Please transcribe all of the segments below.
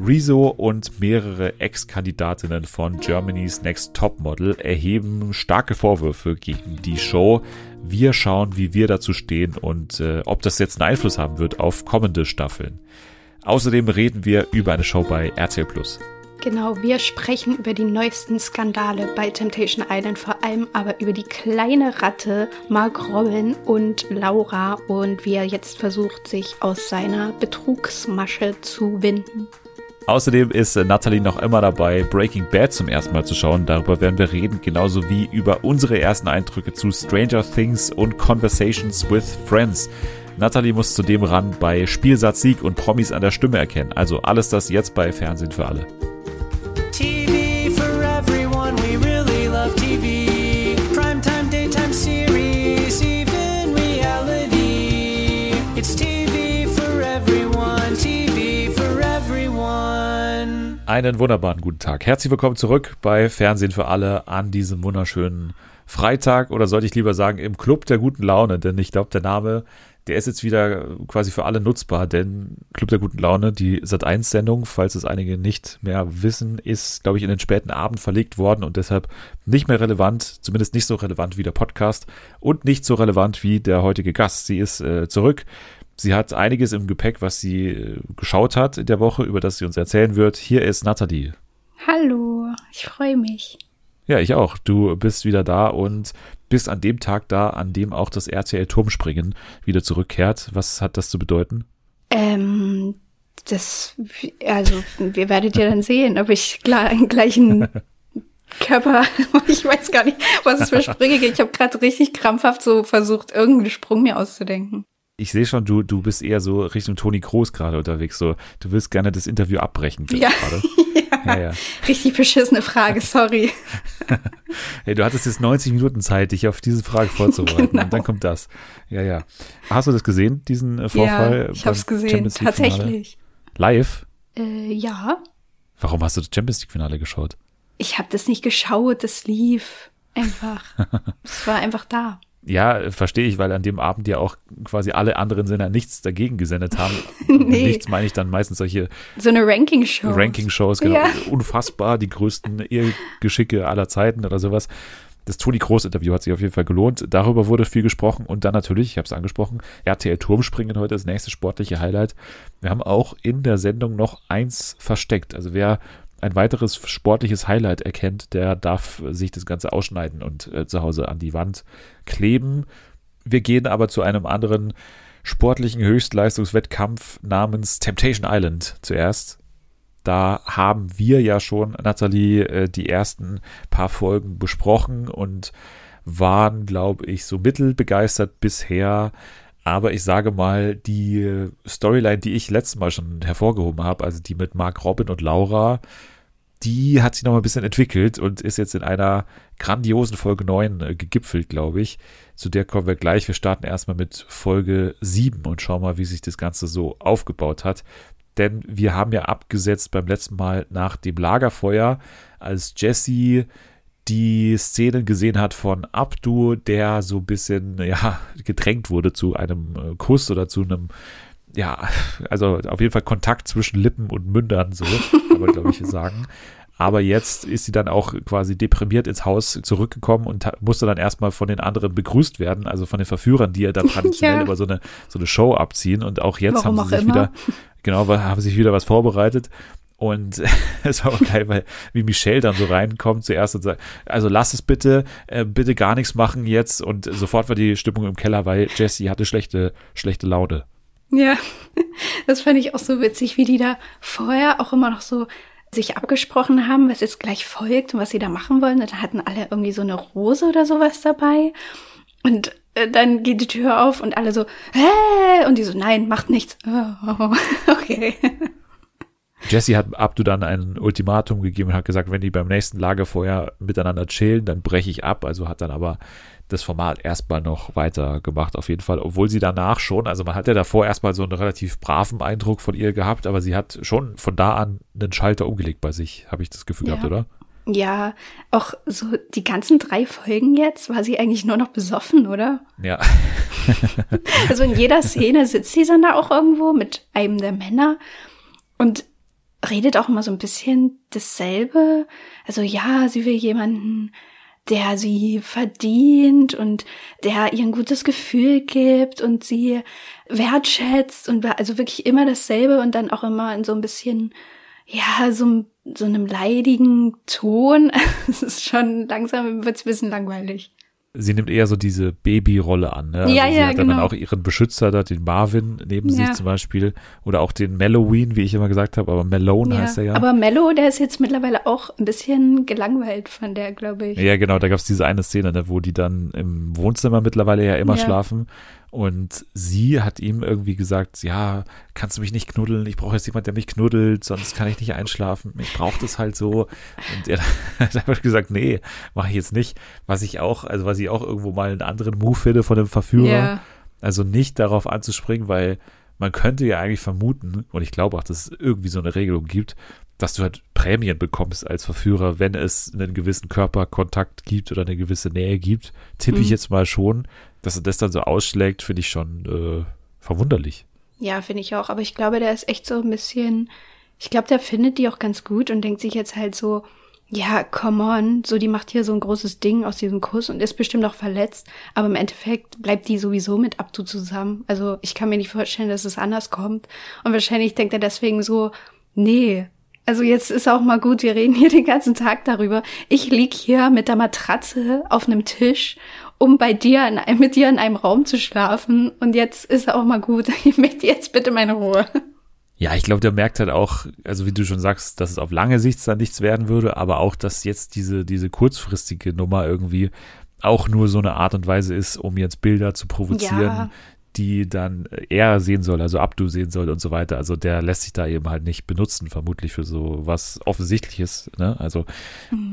Rezo und mehrere Ex-Kandidatinnen von Germany's Next Topmodel erheben starke Vorwürfe gegen die Show. Wir schauen, wie wir dazu stehen und äh, ob das jetzt einen Einfluss haben wird auf kommende Staffeln. Außerdem reden wir über eine Show bei RTL Plus. Genau, wir sprechen über die neuesten Skandale bei Temptation Island, vor allem aber über die kleine Ratte Mark Robin und Laura und wie er jetzt versucht, sich aus seiner Betrugsmasche zu winden. Außerdem ist äh, Natalie noch immer dabei, Breaking Bad zum ersten Mal zu schauen. Darüber werden wir reden, genauso wie über unsere ersten Eindrücke zu Stranger Things und Conversations with Friends. Natalie muss zudem ran bei Spielsatz Sieg und Promis an der Stimme erkennen. Also alles das jetzt bei Fernsehen für alle. Einen wunderbaren guten Tag. Herzlich willkommen zurück bei Fernsehen für alle an diesem wunderschönen Freitag oder sollte ich lieber sagen im Club der guten Laune, denn ich glaube, der Name der ist jetzt wieder quasi für alle nutzbar, denn Club der guten Laune, die Sat1-Sendung, falls es einige nicht mehr wissen, ist, glaube ich, in den späten Abend verlegt worden und deshalb nicht mehr relevant, zumindest nicht so relevant wie der Podcast und nicht so relevant wie der heutige Gast. Sie ist äh, zurück. Sie hat einiges im Gepäck, was sie äh, geschaut hat in der Woche, über das sie uns erzählen wird. Hier ist Nathalie. Hallo, ich freue mich. Ja, ich auch. Du bist wieder da und bist an dem Tag da, an dem auch das RTL Turmspringen wieder zurückkehrt. Was hat das zu bedeuten? Ähm, das, also, wir werdet ja dann sehen, ob ich einen gleichen Körper, ich weiß gar nicht, was es für Sprünge gibt. Ich habe gerade richtig krampfhaft so versucht, irgendeinen Sprung mir auszudenken ich sehe schon, du, du bist eher so Richtung Toni Kroos gerade unterwegs. So, du willst gerne das Interview abbrechen. Ja. ja. ja, ja. Richtig beschissene Frage, sorry. hey, du hattest jetzt 90 Minuten Zeit, dich auf diese Frage vorzubereiten. Genau. Und dann kommt das. Ja, ja. Hast du das gesehen, diesen äh, Vorfall? Ja, ich habe es gesehen, tatsächlich. Live? Äh, ja. Warum hast du das Champions League-Finale geschaut? Ich habe das nicht geschaut, das lief einfach. es war einfach da. Ja, verstehe ich, weil an dem Abend ja auch quasi alle anderen Sender nichts dagegen gesendet haben. nee. Nichts meine ich dann meistens solche so eine Ranking-Show. Ranking-Shows, genau. Ja. Unfassbar, die größten Ehegeschicke aller Zeiten oder sowas. Das Toni Groß-Interview hat sich auf jeden Fall gelohnt. Darüber wurde viel gesprochen und dann natürlich, ich habe es angesprochen, RTL Turmspringen heute das nächste sportliche Highlight. Wir haben auch in der Sendung noch eins versteckt. Also wer ein weiteres sportliches Highlight erkennt, der darf sich das Ganze ausschneiden und äh, zu Hause an die Wand kleben. Wir gehen aber zu einem anderen sportlichen Höchstleistungswettkampf namens Temptation Island zuerst. Da haben wir ja schon, Nathalie, äh, die ersten paar Folgen besprochen und waren, glaube ich, so mittelbegeistert bisher. Aber ich sage mal, die Storyline, die ich letztes Mal schon hervorgehoben habe, also die mit Mark Robin und Laura, die hat sich noch mal ein bisschen entwickelt und ist jetzt in einer grandiosen Folge 9 äh, gegipfelt, glaube ich. Zu der kommen wir gleich. Wir starten erstmal mit Folge 7 und schauen mal, wie sich das Ganze so aufgebaut hat. Denn wir haben ja abgesetzt beim letzten Mal nach dem Lagerfeuer, als Jesse die Szenen gesehen hat von Abdu, der so ein bisschen, ja, gedrängt wurde zu einem äh, Kuss oder zu einem, ja, also auf jeden Fall Kontakt zwischen Lippen und Mündern, so kann man, glaube ich, sagen. Aber jetzt ist sie dann auch quasi deprimiert ins Haus zurückgekommen und musste dann erstmal von den anderen begrüßt werden, also von den Verführern, die ja da traditionell ja. über so eine, so eine Show abziehen. Und auch jetzt Warum haben sie sich immer? wieder, genau, haben sich wieder was vorbereitet. Und es war auch geil, weil wie Michelle dann so reinkommt zuerst und sagt, also lass es bitte, äh, bitte gar nichts machen jetzt. Und sofort war die Stimmung im Keller, weil Jessie hatte schlechte, schlechte Laune. Ja, das fand ich auch so witzig, wie die da vorher auch immer noch so sich abgesprochen haben, was jetzt gleich folgt und was sie da machen wollen. Und dann hatten alle irgendwie so eine Rose oder sowas dabei. Und äh, dann geht die Tür auf und alle so, hä? Und die so, nein, macht nichts. Oh, okay. Jesse hat Abdu dann ein Ultimatum gegeben und hat gesagt, wenn die beim nächsten Lagerfeuer miteinander chillen, dann breche ich ab. Also hat dann aber das Format erstmal noch weiter gemacht, auf jeden Fall. Obwohl sie danach schon, also man hat ja davor erstmal so einen relativ braven Eindruck von ihr gehabt, aber sie hat schon von da an einen Schalter umgelegt bei sich, habe ich das Gefühl ja. gehabt, oder? Ja, auch so die ganzen drei Folgen jetzt war sie eigentlich nur noch besoffen, oder? Ja. also in jeder Szene sitzt sie dann da auch irgendwo mit einem der Männer und redet auch immer so ein bisschen dasselbe. Also ja, sie will jemanden, der sie verdient und der ihr ein gutes Gefühl gibt und sie wertschätzt und also wirklich immer dasselbe und dann auch immer in so ein bisschen, ja, so, so einem leidigen Ton. Es ist schon langsam, wird's ein bisschen langweilig sie nimmt eher so diese Babyrolle an. Ne? Also ja, sie ja, hat genau. dann auch ihren Beschützer, da den Marvin neben Ja. sich zum Beispiel. Oder auch den Melloween, wie ich immer gesagt habe, aber Malone heißt er ja. Aber Mello, der ist jetzt mittlerweile auch ein bisschen gelangweilt von der, glaube ich. ja, genau, da gab es diese eine Szene, ne, wo die dann im Wohnzimmer mittlerweile ja immer Ja. schlafen. Und sie hat ihm irgendwie gesagt, ja, kannst du mich nicht knuddeln? Ich brauche jetzt jemand, der mich knuddelt, sonst kann ich nicht einschlafen. Ich brauche das halt so. Und er hat einfach gesagt, nee, mache ich jetzt nicht. Was ich auch, also was ich auch irgendwo mal einen anderen Move finde von dem Verführer. Ja. Also nicht darauf anzuspringen, weil man könnte ja eigentlich vermuten, und ich glaube auch, dass es irgendwie so eine Regelung gibt, dass du halt Prämien bekommst als Verführer, wenn es einen gewissen Körperkontakt gibt oder eine gewisse Nähe gibt. Tippe ich Mhm. jetzt mal schon, dass er das dann so ausschlägt, finde ich schon äh, verwunderlich. Ja, finde ich auch. Aber ich glaube, der ist echt so ein bisschen, ich glaube, der findet die auch ganz gut und denkt sich jetzt halt so, ja, come on, so die macht hier so ein großes Ding aus diesem Kuss und ist bestimmt auch verletzt, aber im Endeffekt bleibt die sowieso mit Abdu zusammen. Also ich kann mir nicht vorstellen, dass es anders kommt. Und wahrscheinlich denkt er deswegen so, nee, also jetzt ist auch mal gut, wir reden hier den ganzen Tag darüber. Ich lieg hier mit der Matratze auf einem Tisch, um bei dir in, einem- mit dir in einem Raum zu schlafen. Und jetzt ist auch mal gut. Ich möchte jetzt bitte meine Ruhe. Ja, ich glaube, der merkt halt auch, also wie du schon sagst, dass es auf lange Sicht dann nichts werden würde, aber auch, dass jetzt diese, diese kurzfristige Nummer irgendwie auch nur so eine Art und Weise ist, um jetzt Bilder zu provozieren, Ja. Die dann er sehen soll, also Abdu sehen soll und so weiter. Also der lässt sich da eben halt nicht benutzen, vermutlich für so was Offensichtliches. Ne? Also,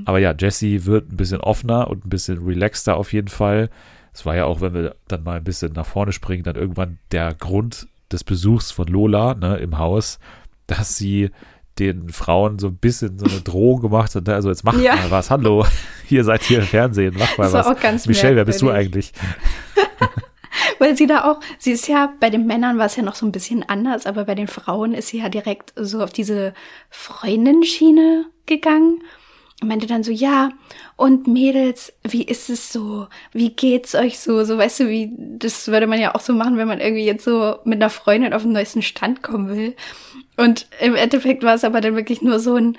aber ja, Jesse wird ein bisschen offener und ein bisschen relaxter auf jeden Fall. Es war ja auch, wenn wir dann mal ein bisschen nach vorne springen, dann irgendwann der Grund des Besuchs von Lola ne, im Haus, dass sie den Frauen so ein bisschen so eine Drohung gemacht hat. Ne? Also jetzt macht Ja. mal was. Hallo, ihr seid hier im Fernsehen, macht mal Das war was. auch ganz Michelle, wer bist du eigentlich? Weil sie da auch, sie ist ja, bei den Männern war es ja noch so ein bisschen anders, aber bei den Frauen ist sie ja direkt so auf diese Freundenschiene gegangen. Und meinte dann so, ja, und Mädels, wie ist es so? Wie geht's euch so? So, weißt du, wie, das würde man ja auch so machen, wenn man irgendwie jetzt so mit einer Freundin auf den neuesten Stand kommen will. Und im Endeffekt war es aber dann wirklich nur so ein,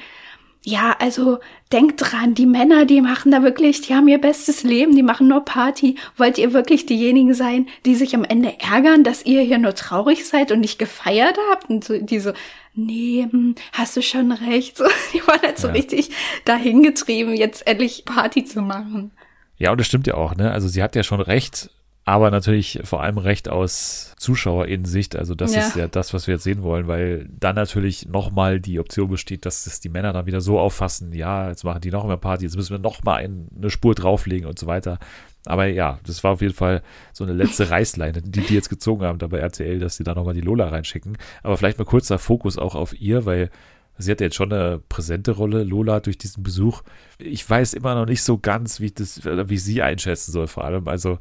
ja, also denkt dran, die Männer, die machen da wirklich, die haben ihr bestes Leben, die machen nur Party. Wollt ihr wirklich diejenigen sein, die sich am Ende ärgern, dass ihr hier nur traurig seid und nicht gefeiert habt? Und so, die so, nee, hm, hast du schon recht. So, die waren halt so Ja. richtig dahin getrieben, jetzt endlich Party zu machen. Ja, und das stimmt ja auch, ne? Also sie hat ja schon recht, aber natürlich vor allem recht aus ZuschauerInnen-Sicht. Also das Ja. ist ja das, was wir jetzt sehen wollen, weil dann natürlich nochmal die Option besteht, dass es die Männer dann wieder so auffassen, ja, jetzt machen die noch mehr Party, jetzt müssen wir nochmal eine Spur drauflegen und so weiter. Aber ja, das war auf jeden Fall so eine letzte Reißleine, die die jetzt gezogen haben da bei RTL, dass sie da nochmal die Lola reinschicken. Aber vielleicht mal kurzer Fokus auch auf ihr, weil sie hat ja jetzt schon eine präsente Rolle, Lola, durch diesen Besuch. Ich weiß immer noch nicht so ganz, wie das, wie ich sie einschätzen soll, vor allem. Also,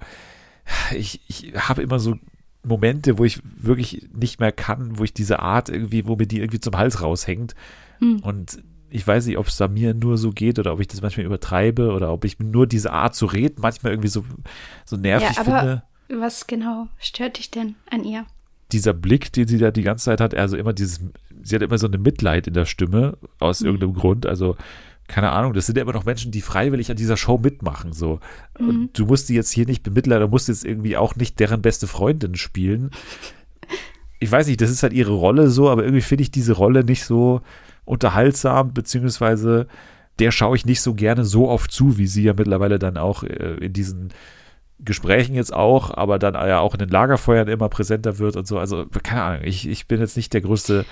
ich, ich habe immer so Momente, wo ich wirklich nicht mehr kann, wo ich diese Art irgendwie, wo mir die irgendwie zum Hals raushängt. Hm. Und ich weiß nicht, ob es da mir nur so geht oder ob ich das manchmal übertreibe oder ob ich nur diese Art zu reden manchmal irgendwie so, so nervig Ja, aber- finde. Was genau stört dich denn an ihr? Dieser Blick, den sie da die ganze Zeit hat, also immer dieses, sie hat immer so eine Mitleid in der Stimme aus Mhm. irgendeinem Grund. Also, keine Ahnung, das sind ja immer noch Menschen, die freiwillig an dieser Show mitmachen. So. Mhm. Und du musst die jetzt hier nicht bemitleiden, du musst jetzt irgendwie auch nicht deren beste Freundin spielen. Ich weiß nicht, das ist halt ihre Rolle so, aber irgendwie finde ich diese Rolle nicht so unterhaltsam, beziehungsweise der schaue ich nicht so gerne so oft zu, wie sie ja mittlerweile dann auch äh, in diesen Gesprächen jetzt auch, aber dann ja auch in den Lagerfeuern immer präsenter wird und so. Also, keine Ahnung, ich, ich bin jetzt nicht der größte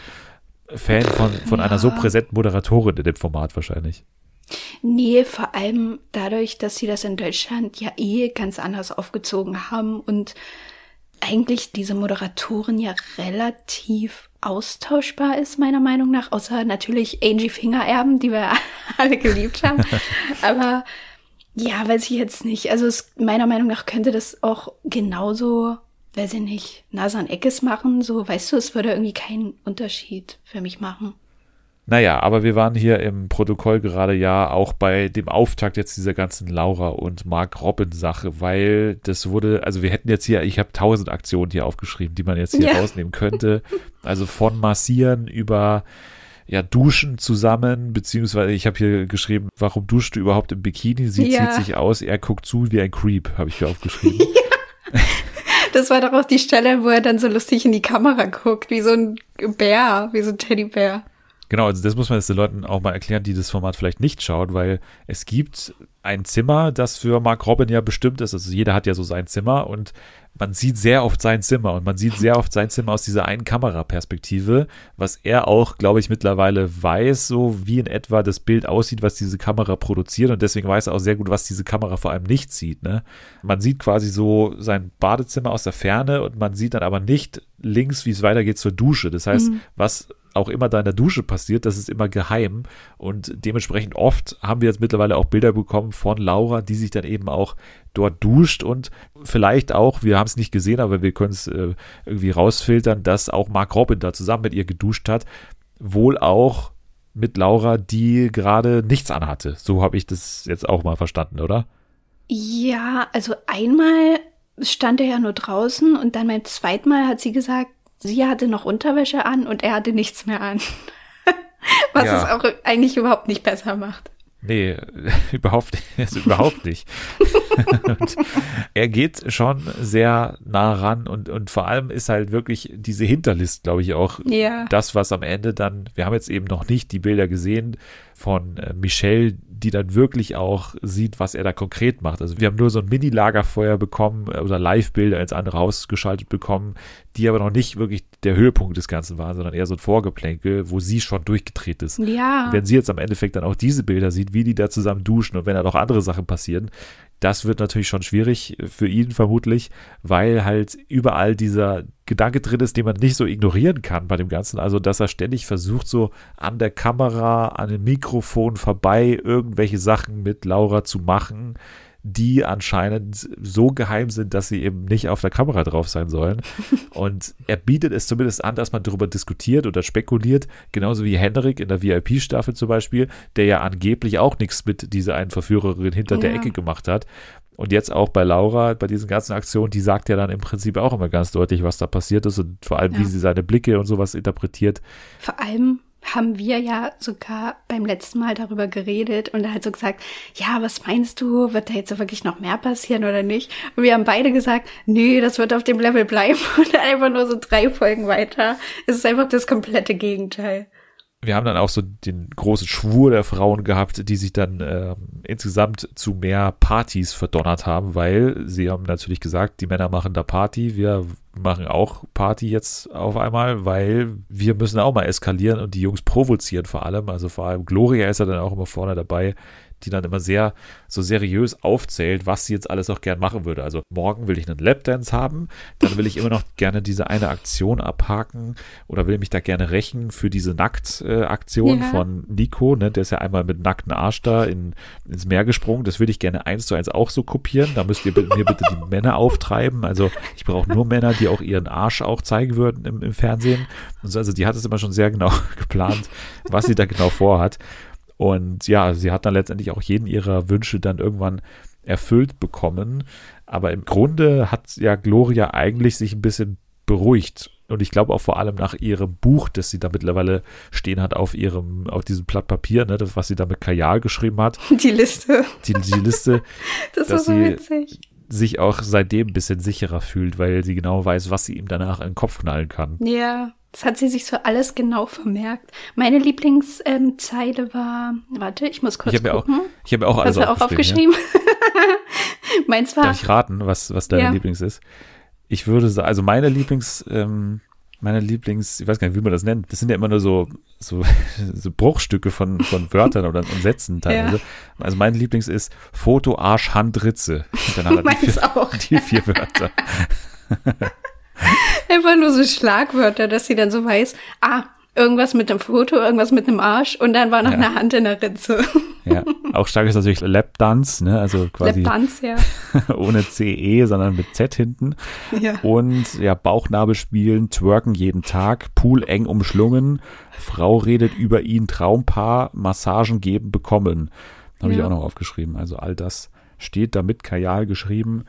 Fan von, von einer so Ja. präsenten Moderatorin in dem Format wahrscheinlich. Nee, vor allem dadurch, dass sie das in Deutschland ja eh ganz anders aufgezogen haben und eigentlich diese Moderatorin ja relativ austauschbar ist, meiner Meinung nach, außer natürlich Angie Fingererben, die wir alle geliebt haben. Aber ja, weiß ich jetzt nicht. Also es, meiner Meinung nach könnte das auch genauso, weiß ich nicht, Nasan Eckes machen. So, weißt du, es würde irgendwie keinen Unterschied für mich machen. Naja, aber wir waren hier im Protokoll gerade ja auch bei dem Auftakt jetzt dieser ganzen Laura und Mark Robin Sache, weil das wurde, also wir hätten jetzt hier, ich habe tausend Aktionen hier aufgeschrieben, die man jetzt hier ja. rausnehmen könnte. Also von Massieren über ja, duschen zusammen, beziehungsweise ich habe hier geschrieben, warum duscht du überhaupt im Bikini? Sie ja. zieht sich aus, er guckt zu wie ein Creep, habe ich hier aufgeschrieben. Ja. Das war doch auch die Stelle, wo er dann so lustig in die Kamera guckt, wie so ein Bär, wie so ein Teddybär. Genau, also das muss man jetzt den Leuten auch mal erklären, die das Format vielleicht nicht schauen, weil es gibt ein Zimmer, das für Mark Robin ja bestimmt ist. Also jeder hat ja so sein Zimmer und man sieht sehr oft sein Zimmer und man sieht sehr oft sein Zimmer aus dieser einen Kameraperspektive, was er auch, glaube ich, mittlerweile weiß, so wie in etwa das Bild aussieht, was diese Kamera produziert und deswegen weiß er auch sehr gut, was diese Kamera vor allem nicht sieht. Ne? Man sieht quasi so sein Badezimmer aus der Ferne und man sieht dann aber nicht links, wie es weitergeht zur Dusche. Das heißt, mhm. was auch immer da in der Dusche passiert, das ist immer geheim. Und dementsprechend oft haben wir jetzt mittlerweile auch Bilder bekommen von Laura, die sich dann eben auch dort duscht und vielleicht auch, wir haben es nicht gesehen, aber wir können es äh, irgendwie rausfiltern, dass auch Mark Robin da zusammen mit ihr geduscht hat. Wohl auch mit Laura, die gerade nichts anhatte. So habe ich das jetzt auch mal verstanden, oder? Ja, also einmal stand er ja nur draußen und dann beim zweiten Mal hat sie gesagt, Sie hatte noch Unterwäsche an und er hatte nichts mehr an. Was ja. es auch eigentlich überhaupt nicht besser macht. Nee, überhaupt, also überhaupt nicht. er geht schon sehr nah ran und, und vor allem ist halt wirklich diese Hinterlist, glaube ich, auch ja. das, was am Ende dann, wir haben jetzt eben noch nicht die Bilder gesehen von äh, Michelle, die dann wirklich auch sieht, was er da konkret macht. Also wir haben nur so ein Mini-Lagerfeuer bekommen äh, oder Live-Bilder ins andere rausgeschaltet bekommen, die aber noch nicht wirklich der Höhepunkt des Ganzen waren, sondern eher so ein Vorgeplänkel, wo sie schon durchgedreht ist. Ja. wenn sie jetzt am Endeffekt dann auch diese Bilder sieht, wie die da zusammen duschen und wenn da noch andere Sachen passieren, das wird natürlich schon schwierig für ihn vermutlich, weil halt überall dieser Gedanke drin ist, den man nicht so ignorieren kann bei dem Ganzen. Also, dass er ständig versucht, so an der Kamera, an dem Mikrofon vorbei irgendwelche Sachen mit Laura zu machen, die anscheinend so geheim sind, dass sie eben nicht auf der Kamera drauf sein sollen. Und er bietet es zumindest an, dass man darüber diskutiert oder spekuliert, genauso wie Henrik in der VIP-Staffel zum Beispiel, der ja angeblich auch nichts mit dieser einen Verführerin hinter ja. der Ecke gemacht hat. Und jetzt auch bei Laura, bei diesen ganzen Aktionen, die sagt ja dann im Prinzip auch immer ganz deutlich, was da passiert ist und vor allem, ja. wie sie seine Blicke und sowas interpretiert. Vor allem, haben wir ja sogar beim letzten Mal darüber geredet und halt so gesagt, ja, was meinst du, wird da jetzt wirklich noch mehr passieren oder nicht? Und wir haben beide gesagt, nee, das wird auf dem Level bleiben und einfach nur so drei Folgen weiter. Es ist einfach das komplette Gegenteil wir haben dann auch so den großen Schwur der Frauen gehabt, die sich dann äh, insgesamt zu mehr Partys verdonnert haben, weil sie haben natürlich gesagt, die Männer machen da Party, wir machen auch Party jetzt auf einmal, weil wir müssen auch mal eskalieren und die Jungs provozieren vor allem. Also vor allem Gloria ist ja dann auch immer vorne dabei, die dann immer sehr so seriös aufzählt, was sie jetzt alles auch gern machen würde. Also morgen will ich einen Lapdance haben, dann will ich immer noch gerne diese eine Aktion abhaken oder will mich da gerne rächen für diese Nackt-Aktion ja. von Nico, ne? Der ist ja einmal mit nackten Arsch da in, ins Meer gesprungen. Das würde ich gerne eins zu eins auch so kopieren. Da müsst ihr mir bitte die Männer auftreiben. Also ich brauche nur Männer, die auch ihren Arsch auch zeigen würden im, im Fernsehen. also die hat es immer schon sehr genau geplant, was sie da genau vorhat. Und ja, sie hat dann letztendlich auch jeden ihrer Wünsche dann irgendwann erfüllt bekommen. Aber im Grunde hat ja Gloria eigentlich sich ein bisschen beruhigt. Und ich glaube auch vor allem nach ihrem Buch, das sie da mittlerweile stehen hat auf ihrem, auf diesem Blatt Papier, ne, das, was sie da mit Kajal geschrieben hat. Die Liste. Die, die Liste. das war so witzig. sich auch seitdem ein bisschen sicherer fühlt, weil sie genau weiß, was sie ihm danach in den Kopf knallen kann. Ja. Das hat sie sich so alles genau vermerkt. Meine Lieblingszeile ähm, war, warte, ich muss kurz ich gucken. Auch, ich habe auch alles Hast du aufgeschrieben. Auch aufgeschrieben? Ja. Meins war. Darf ich raten, was, was deine ja. Lieblings ist? Ich würde sagen, also meine Lieblings, ähm, meine Lieblings, ich weiß gar nicht, wie man das nennt. Das sind ja immer nur so, so, so Bruchstücke von, von Wörtern oder und Sätzen teilweise. Ja. Also mein Lieblings ist Foto, Arsch, Hand, Ritze. Er die, vier, auch. die vier Wörter. Einfach nur so Schlagwörter, dass sie dann so weiß, ah, irgendwas mit dem Foto, irgendwas mit einem Arsch und dann war noch ja. eine Hand in der Ritze. Ja. Auch stark ist natürlich Lapdance, ne? Also quasi Lapdance, ja. ohne CE, sondern mit Z hinten. ja. Und ja, Bauchnabel spielen, twerken jeden Tag, Pool eng umschlungen, Frau redet über ihn, Traumpaar, Massagen geben, bekommen. Habe ich Ja. auch noch aufgeschrieben. Also all das steht da mit Kajal geschrieben.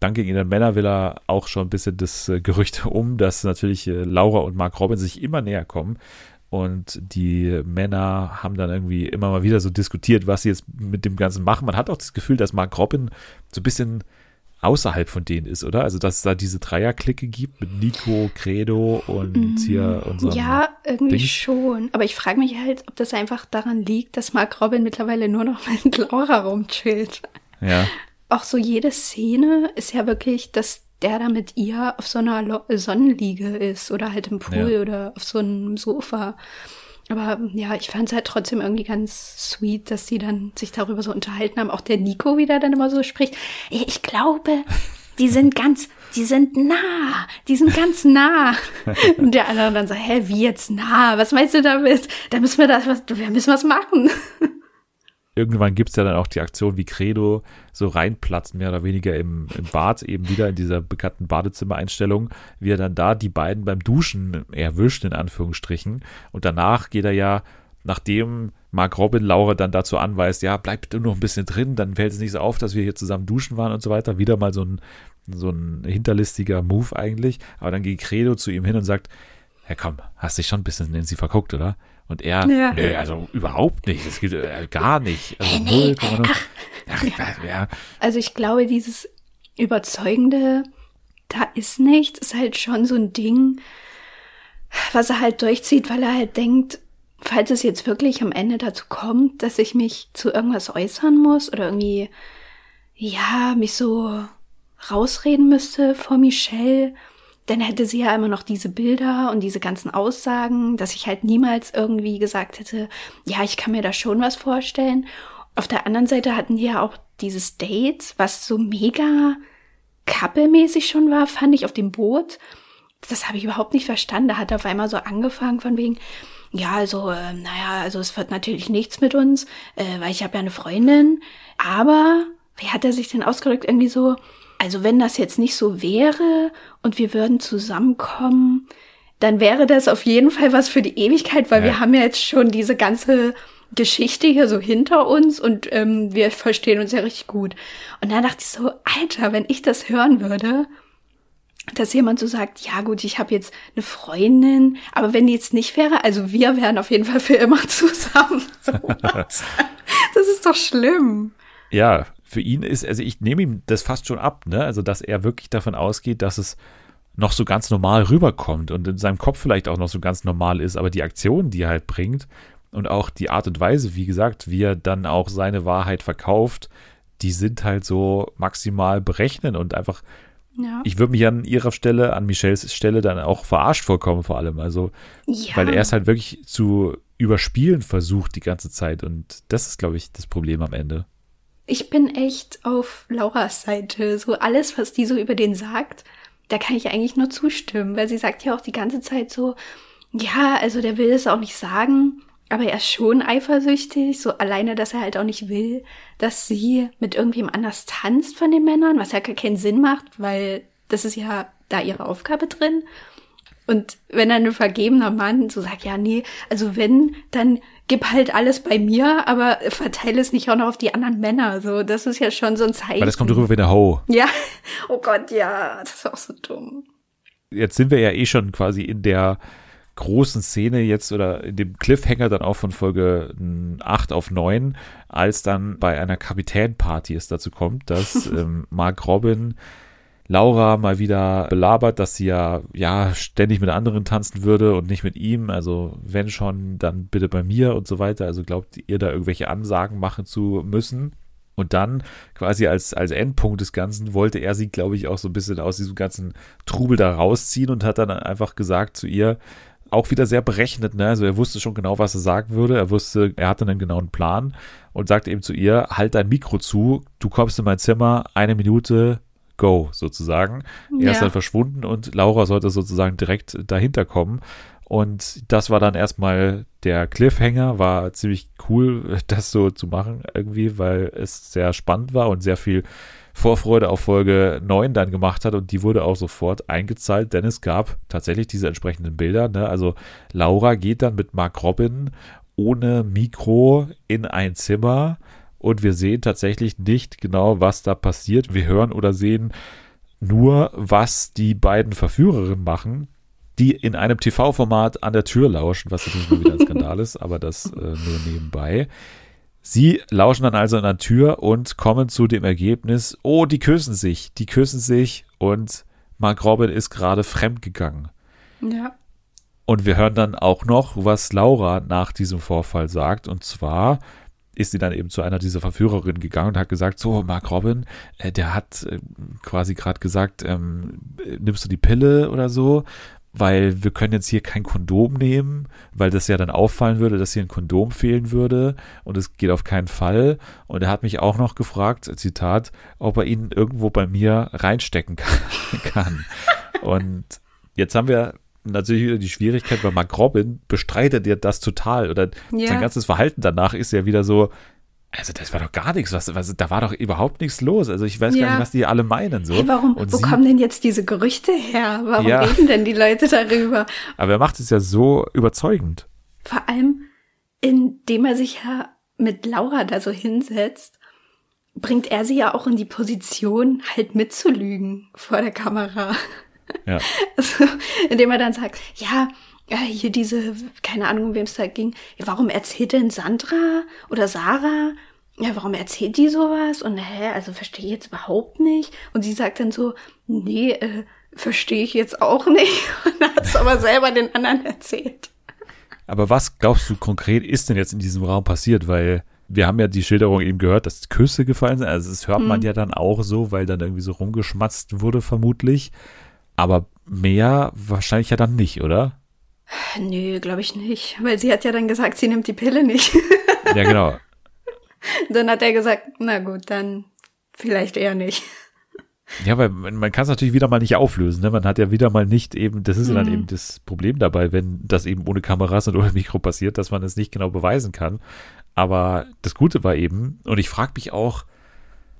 Dann gegen den Männer will er auch schon ein bisschen das äh, Gerücht um, dass natürlich äh, Laura und Mark Robin sich immer näher kommen. Und die Männer haben dann irgendwie immer mal wieder so diskutiert, was sie jetzt mit dem Ganzen machen. Man hat auch das Gefühl, dass Mark Robin so ein bisschen außerhalb von denen ist, oder? Also, dass es da diese Dreierklicke gibt mit Nico, Credo und hier unserem. Mhm. Ja, irgendwie Dings. schon. Aber ich frage mich halt, ob das einfach daran liegt, dass Mark Robin mittlerweile nur noch mit Laura rumchillt. Ja, Auch so jede Szene ist ja wirklich, dass der da mit ihr auf so einer Lo Sonnenliege ist oder halt im Pool Ja. oder auf so einem Sofa. Aber ja, ich fand es halt trotzdem irgendwie ganz sweet, dass die dann sich darüber so unterhalten haben. Auch der Nico wieder dann immer so spricht. Ich ich glaube, die sind ganz, die sind nah, die sind ganz nah. Und der andere dann so, hä, wie jetzt nah? Was meinst du damit? Da müssen wir das, was, wir müssen was machen. Irgendwann gibt es ja dann auch die Aktion, wie Credo so reinplatzt, mehr oder weniger im, im Bad, eben wieder in dieser bekannten Badezimmereinstellung, wie er dann da die beiden beim Duschen erwischt, in Anführungsstrichen. Und danach geht er ja, nachdem Mark Robin Laura dann dazu anweist, ja, bleib bitte noch ein bisschen drin, dann fällt es nicht so auf, dass wir hier zusammen duschen waren und so weiter. Wieder mal so ein, so ein hinterlistiger Move eigentlich. Aber dann geht Credo zu ihm hin und sagt, ja komm, hast dich schon ein bisschen in sie verguckt, oder? Und er, Ja. nö, also überhaupt nicht, das geht äh, gar nicht. Also null, Komma null. Ach, ja, Also ich glaube, dieses Überzeugende, da ist nichts, ist halt schon so ein Ding, was er halt durchzieht, weil er halt denkt, falls es jetzt wirklich am Ende dazu kommt, dass ich mich zu irgendwas äußern muss oder irgendwie, ja, mich so rausreden müsste vor Michelle, dann hätte sie ja immer noch diese Bilder und diese ganzen Aussagen, dass ich halt niemals irgendwie gesagt hätte, ja, ich kann mir da schon was vorstellen. Auf der anderen Seite hatten die ja auch dieses Date, was so mega couple-mäßig schon war, fand ich auf dem Boot. Das habe ich überhaupt nicht verstanden. Da hat er auf einmal so angefangen von wegen, ja, also, äh, naja, also es wird natürlich nichts mit uns, äh, weil ich habe ja eine Freundin. Aber, wie hat er sich denn ausgedrückt? Irgendwie so, also wenn das jetzt nicht so wäre und wir würden zusammenkommen, dann wäre das auf jeden Fall was für die Ewigkeit, weil Ja. wir haben ja jetzt schon diese ganze Geschichte hier so hinter uns und ähm, wir verstehen uns ja richtig gut. Und dann dachte ich so, Alter, wenn ich das hören würde, dass jemand so sagt, ja gut, ich habe jetzt eine Freundin, aber wenn die jetzt nicht wäre, also wir wären auf jeden Fall für immer zusammen. So, das ist doch schlimm. ja, für ihn ist, also ich nehme ihm das fast schon ab, ne? Also, dass er wirklich davon ausgeht, dass es noch so ganz normal rüberkommt und in seinem Kopf vielleicht auch noch so ganz normal ist, aber die Aktionen, die er halt bringt und auch die Art und Weise, wie gesagt, wie er dann auch seine Wahrheit verkauft, die sind halt so maximal berechnen und einfach, Ja. ich würde mich an ihrer Stelle, an Michelles Stelle dann auch verarscht vorkommen vor allem. Also, ja. weil er es halt wirklich zu überspielen versucht die ganze Zeit und das ist, glaube ich, das Problem am Ende. Ich bin echt auf Lauras Seite. So alles, was die so über den sagt, da kann ich eigentlich nur zustimmen, weil sie sagt ja auch die ganze Zeit so, ja, also der will es auch nicht sagen, aber er ist schon eifersüchtig, so alleine, dass er halt auch nicht will, dass sie mit irgendwem anders tanzt von den Männern, was ja gar keinen Sinn macht, weil das ist ja da ihre Aufgabe drin. Und wenn dann ein vergebener Mann so sagt, ja, nee, also wenn, dann gib halt alles bei mir, aber verteile es nicht auch noch auf die anderen Männer. So, das ist ja schon so ein Zeichen. Weil das kommt rüber wie eine Ho. Ja, oh Gott, ja, das ist auch so dumm. Jetzt sind wir ja eh schon quasi in der großen Szene jetzt oder in dem Cliffhanger dann auch von Folge 8 auf 9, als dann bei einer Kapitänparty es dazu kommt, dass ähm, Mark Robin Laura mal wieder belabert, dass sie ja, ja ständig mit anderen tanzen würde und nicht mit ihm. Also wenn schon, dann bitte bei mir und so weiter. Also glaubt ihr da irgendwelche Ansagen machen zu müssen? Und dann quasi als, als Endpunkt des Ganzen wollte er sie, glaube ich, auch so ein bisschen aus diesem ganzen Trubel da rausziehen und hat dann einfach gesagt zu ihr, auch wieder sehr berechnet, ne? Also er wusste schon genau, was er sagen würde. Er wusste, er hatte einen genauen Plan und sagte eben zu ihr, halt dein Mikro zu, du kommst in mein Zimmer, eine Minute, go, sozusagen. Er ist Ja. dann verschwunden und Laura sollte sozusagen direkt dahinter kommen. Und das war dann erstmal der Cliffhanger, war ziemlich cool, das so zu machen irgendwie, weil es sehr spannend war und sehr viel Vorfreude auf Folge 9 dann gemacht hat und die wurde auch sofort eingezahlt, denn es gab tatsächlich diese entsprechenden Bilder. Ne? Also Laura geht dann mit Mark Robin ohne Mikro in ein Zimmer und wir sehen tatsächlich nicht genau, was da passiert. Wir hören oder sehen nur, was die beiden Verführerinnen machen, die in einem TV-Format an der Tür lauschen, was natürlich nur wieder ein Skandal ist, aber das äh, nur nebenbei. Sie lauschen dann also an der Tür und kommen zu dem Ergebnis, oh, die küssen sich, die küssen sich und Mark Robin ist gerade fremdgegangen. Ja. Und wir hören dann auch noch, was Laura nach diesem Vorfall sagt. Und zwar ist sie dann eben zu einer dieser Verführerinnen gegangen und hat gesagt, so, Mark Robin, äh, der hat äh, quasi gerade gesagt, ähm, nimmst du die Pille oder so? weil wir können jetzt hier kein Kondom nehmen, weil das ja dann auffallen würde, dass hier ein Kondom fehlen würde und es geht auf keinen Fall. Und er hat mich auch noch gefragt, Zitat, ob er ihn irgendwo bei mir reinstecken kann. und jetzt haben wir natürlich wieder die Schwierigkeit, weil Mark Robin bestreitet ja das total oder ja. sein ganzes Verhalten danach ist ja wieder so, also das war doch gar nichts, was, was, da war doch überhaupt nichts los. Also ich weiß ja. gar nicht, was die alle meinen. So. Hey, warum, Und wo sie, kommen denn jetzt diese Gerüchte her? Warum ja. reden denn die Leute darüber? Aber er macht es ja so überzeugend. Vor allem, indem er sich ja mit Laura da so hinsetzt, bringt er sie ja auch in die Position, halt mitzulügen vor der Kamera. Ja. Also, indem er dann sagt, ja, ja, hier diese, keine Ahnung, um wem es da ging. Ja, warum erzählt denn Sandra oder Sarah? Ja, warum erzählt die sowas? Und hä, also verstehe ich jetzt überhaupt nicht. Und sie sagt dann so, nee, äh, verstehe ich jetzt auch nicht. Und hat es aber selber den anderen erzählt. Aber was glaubst du konkret ist denn jetzt in diesem Raum passiert? Weil wir haben ja die Schilderung eben gehört, dass Küsse gefallen sind. Also das hört hm. man ja dann auch so, weil dann irgendwie so rumgeschmatzt wurde vermutlich. Aber mehr wahrscheinlich ja dann nicht, oder? Nö, glaube ich nicht. Weil sie hat ja dann gesagt, sie nimmt die Pille nicht. ja, genau. Dann hat er gesagt, na gut, dann vielleicht eher nicht. Ja, weil man, kann es natürlich wieder mal nicht auflösen. Ne? Man hat ja wieder mal nicht eben, das ist mhm. dann eben das Problem dabei, wenn das eben ohne Kameras und ohne Mikro passiert, dass man es nicht genau beweisen kann. Aber das Gute war eben, und ich frage mich auch,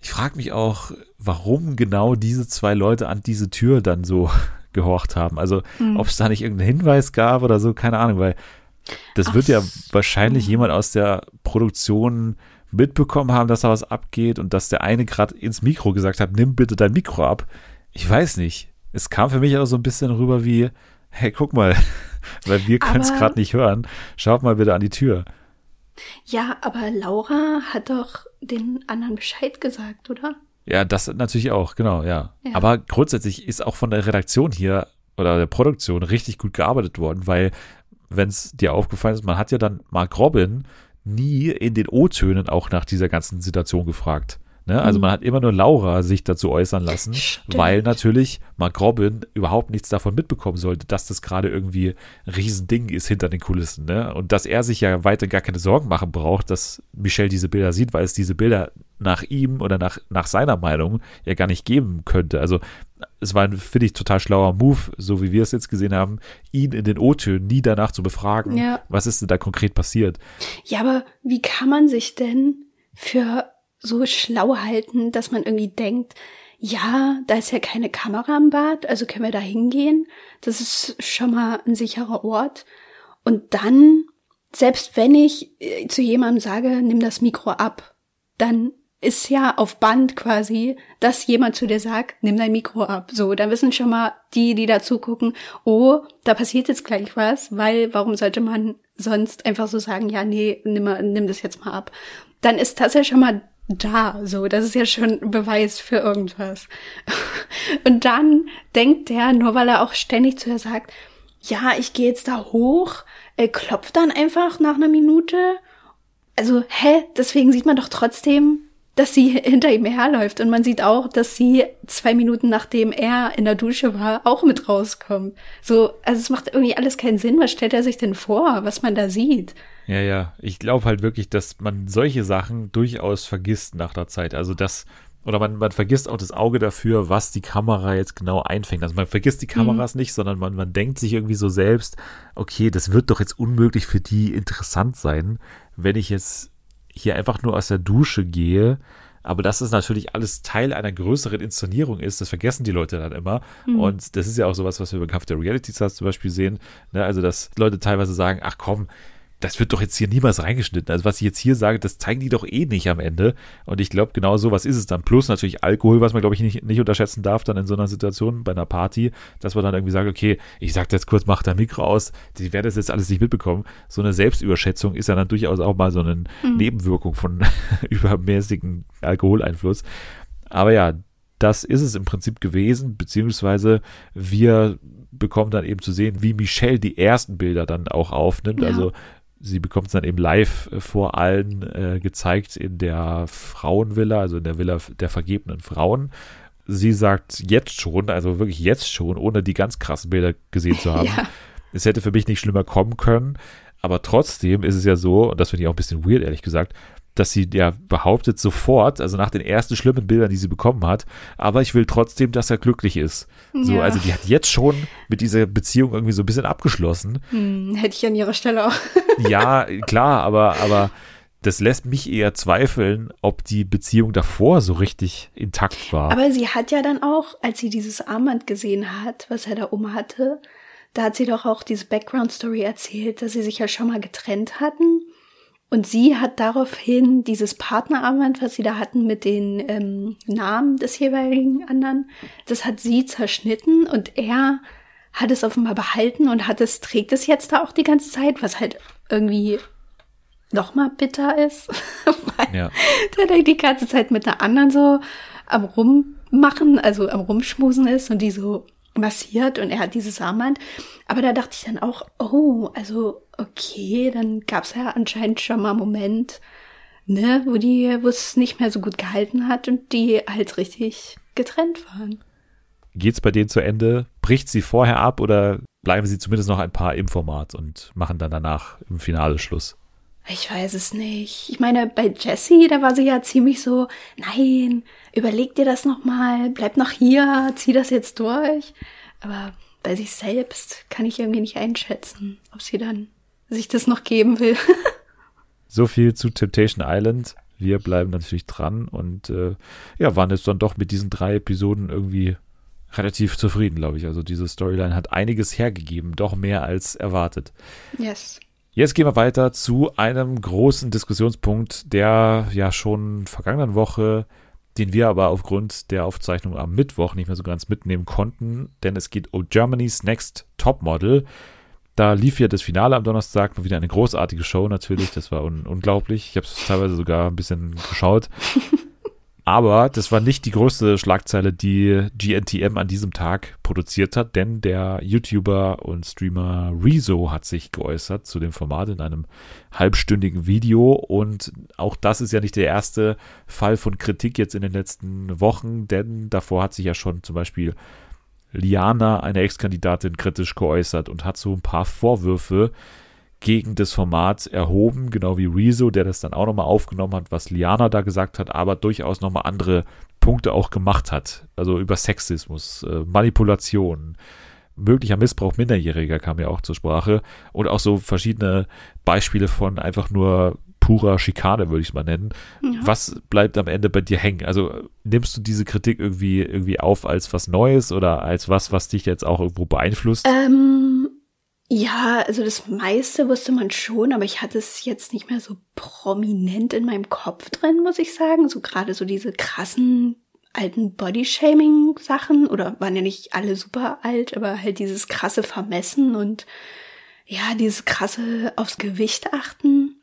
ich frage mich auch, warum genau diese zwei Leute an diese Tür dann so gehorcht haben. Also mhm. ob es da nicht irgendeinen Hinweis gab oder so, keine Ahnung, weil das Ach, wird ja wahrscheinlich so. jemand aus der Produktion mitbekommen haben, dass da was abgeht und dass der eine gerade ins Mikro gesagt hat, nimm bitte dein Mikro ab. Ich weiß nicht. Es kam für mich auch so ein bisschen rüber wie, hey, guck mal, weil wir können es gerade nicht hören. Schaut mal bitte an die Tür. Ja, aber Laura hat doch den anderen Bescheid gesagt, oder? Ja, das natürlich auch, genau, ja. ja. Aber grundsätzlich ist auch von der Redaktion hier oder der Produktion richtig gut gearbeitet worden, weil, wenn es dir aufgefallen ist, man hat ja dann Mark Robin nie in den O-Tönen auch nach dieser ganzen Situation gefragt. Ne? Also mhm. man hat immer nur Laura sich dazu äußern lassen, Stimmt. weil natürlich Mark Robin überhaupt nichts davon mitbekommen sollte, dass das gerade irgendwie ein Riesending ist hinter den Kulissen. Ne? Und dass er sich ja weiter gar keine Sorgen machen braucht, dass Michelle diese Bilder sieht, weil es diese Bilder nach ihm oder nach, nach seiner Meinung ja gar nicht geben könnte. Also es war ein, finde ich, total schlauer Move, so wie wir es jetzt gesehen haben, ihn in den O-Tönen nie danach zu befragen, ja. was ist denn da konkret passiert. Ja, aber wie kann man sich denn für so schlau halten, dass man irgendwie denkt, ja, da ist ja keine Kamera im Bad, also können wir da hingehen. Das ist schon mal ein sicherer Ort. Und dann, selbst wenn ich äh, zu jemandem sage, nimm das Mikro ab, dann ist ja auf Band quasi, dass jemand zu dir sagt, nimm dein Mikro ab. So, dann wissen schon mal die, die da zugucken, oh, da passiert jetzt gleich was, weil warum sollte man sonst einfach so sagen, ja, nee, nimm, nimm das jetzt mal ab. Dann ist das ja schon mal da, so, das ist ja schon Beweis für irgendwas. Und dann denkt der, nur weil er auch ständig zu ihr sagt, ja, ich gehe jetzt da hoch, er klopft dann einfach nach einer Minute. Also, hä, deswegen sieht man doch trotzdem, dass sie hinter ihm herläuft. Und man sieht auch, dass sie zwei Minuten nachdem er in der Dusche war, auch mit rauskommt. So, also es macht irgendwie alles keinen Sinn. Was stellt er sich denn vor, was man da sieht? Ja, ja. Ich glaube halt wirklich, dass man solche Sachen durchaus vergisst nach der Zeit. Also das, oder man, man vergisst auch das Auge dafür, was die Kamera jetzt genau einfängt. Also man vergisst die Kameras mhm. nicht, sondern man, man denkt sich irgendwie so selbst, okay, das wird doch jetzt unmöglich für die interessant sein, wenn ich jetzt hier einfach nur aus der Dusche gehe. Aber dass es natürlich alles Teil einer größeren Inszenierung ist, das vergessen die Leute dann immer. Mhm. Und das ist ja auch sowas, was wir beim Kampf der Reality Stars zum Beispiel sehen. Ne? Also, dass Leute teilweise sagen, ach komm, das wird doch jetzt hier niemals reingeschnitten. Also was ich jetzt hier sage, das zeigen die doch eh nicht am Ende. Und ich glaube, genau so was ist es dann. Plus natürlich Alkohol, was man, glaube ich, nicht, nicht unterschätzen darf, dann in so einer Situation bei einer Party, dass man dann irgendwie sagt, okay, ich sag jetzt kurz, mach da Mikro aus, die werden das jetzt alles nicht mitbekommen. So eine Selbstüberschätzung ist ja dann durchaus auch mal so eine mhm. Nebenwirkung von übermäßigen Alkoholeinfluss. Aber ja, das ist es im Prinzip gewesen, beziehungsweise wir bekommen dann eben zu sehen, wie Michelle die ersten Bilder dann auch aufnimmt. Ja. Also sie bekommt es dann eben live äh, vor allen äh, gezeigt in der Frauenvilla, also in der Villa der vergebenen Frauen. Sie sagt jetzt schon, also wirklich jetzt schon, ohne die ganz krassen Bilder gesehen zu haben, ja. es hätte für mich nicht schlimmer kommen können. Aber trotzdem ist es ja so, und das finde ich auch ein bisschen weird, ehrlich gesagt, dass sie ja behauptet sofort, also nach den ersten schlimmen Bildern, die sie bekommen hat, aber ich will trotzdem, dass er glücklich ist. So, ja. also die hat jetzt schon mit dieser Beziehung irgendwie so ein bisschen abgeschlossen. Hm, hätte ich an ihrer Stelle auch. ja, klar, aber, aber das lässt mich eher zweifeln, ob die Beziehung davor so richtig intakt war. Aber sie hat ja dann auch, als sie dieses Armband gesehen hat, was er da um hatte, da hat sie doch auch diese Background-Story erzählt, dass sie sich ja schon mal getrennt hatten und sie hat daraufhin dieses Partnerarmband, was sie da hatten mit den ähm, Namen des jeweiligen anderen, das hat sie zerschnitten und er hat es offenbar behalten und hat es, trägt es jetzt da auch die ganze Zeit, was halt irgendwie nochmal bitter ist. Weil ja. der die ganze Zeit mit einer anderen so am Rummachen, also am Rumschmusen ist und die so massiert und er hat dieses Armband. Aber da dachte ich dann auch, oh, also okay, dann gab es ja anscheinend schon mal einen Moment, ne, wo die, wo es nicht mehr so gut gehalten hat und die halt richtig getrennt waren. Geht's bei denen zu Ende? Bricht sie vorher ab oder bleiben sie zumindest noch ein paar im Format und machen dann danach im Finale Schluss? Ich weiß es nicht. Ich meine, bei Jessie, da war sie ja ziemlich so, nein, überleg dir das nochmal, bleib noch hier, zieh das jetzt durch. Aber bei sich selbst kann ich irgendwie nicht einschätzen, ob sie dann sich das noch geben will. so viel zu Temptation Island. Wir bleiben natürlich dran und äh, ja, waren jetzt dann doch mit diesen drei Episoden irgendwie relativ zufrieden, glaube ich. Also diese Storyline hat einiges hergegeben, doch mehr als erwartet. Yes. Jetzt gehen wir weiter zu einem großen Diskussionspunkt, der ja schon vergangenen Woche, den wir aber aufgrund der Aufzeichnung am Mittwoch nicht mehr so ganz mitnehmen konnten, denn es geht um Germany's Next Top Model. Da lief ja das Finale am Donnerstag, war wieder eine großartige Show natürlich, das war un unglaublich. Ich habe es teilweise sogar ein bisschen geschaut. Aber das war nicht die größte Schlagzeile, die GNTM an diesem Tag produziert hat, denn der YouTuber und Streamer Rezo hat sich geäußert zu dem Format in einem halbstündigen Video. Und auch das ist ja nicht der erste Fall von Kritik jetzt in den letzten Wochen, denn davor hat sich ja schon zum Beispiel Liana, eine Ex-Kandidatin, kritisch geäußert und hat so ein paar Vorwürfe gegen das Format erhoben, genau wie Rezo, der das dann auch nochmal aufgenommen hat, was Liana da gesagt hat, aber durchaus nochmal andere Punkte auch gemacht hat. Also über Sexismus, äh, Manipulation, möglicher Missbrauch Minderjähriger kam ja auch zur Sprache und auch so verschiedene Beispiele von einfach nur purer Schikane, würde ich es mal nennen. Ja. Was bleibt am Ende bei dir hängen? Also nimmst du diese Kritik irgendwie, irgendwie auf als was Neues oder als was, was dich jetzt auch irgendwo beeinflusst? Ähm, ja, also das meiste wusste man schon, aber ich hatte es jetzt nicht mehr so prominent in meinem Kopf drin, muss ich sagen. So gerade so diese krassen alten Bodyshaming-Sachen oder waren ja nicht alle super alt, aber halt dieses krasse Vermessen und ja, dieses krasse aufs Gewicht achten.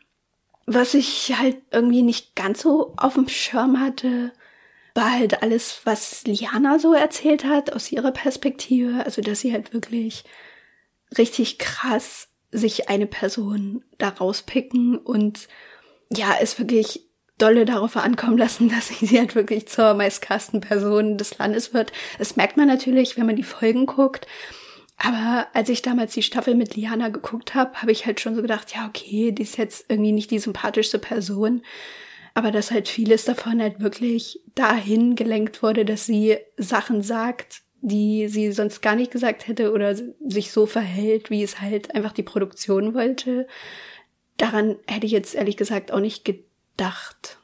Was ich halt irgendwie nicht ganz so auf dem Schirm hatte, war halt alles, was Liana so erzählt hat aus ihrer Perspektive. Also, dass sie halt wirklich richtig krass sich eine Person da rauspicken und ja, es wirklich dolle darauf ankommen lassen, dass sie halt wirklich zur meistkasten Person des Landes wird. Das merkt man natürlich, wenn man die Folgen guckt. Aber als ich damals die Staffel mit Liana geguckt habe, habe ich halt schon so gedacht, ja, okay, die ist jetzt irgendwie nicht die sympathischste Person. aber dass halt vieles davon halt wirklich dahin gelenkt wurde, dass sie Sachen sagt, die sie sonst gar nicht gesagt hätte oder sich so verhält, wie es halt einfach die Produktion wollte. Daran hätte ich jetzt ehrlich gesagt auch nicht gedacht.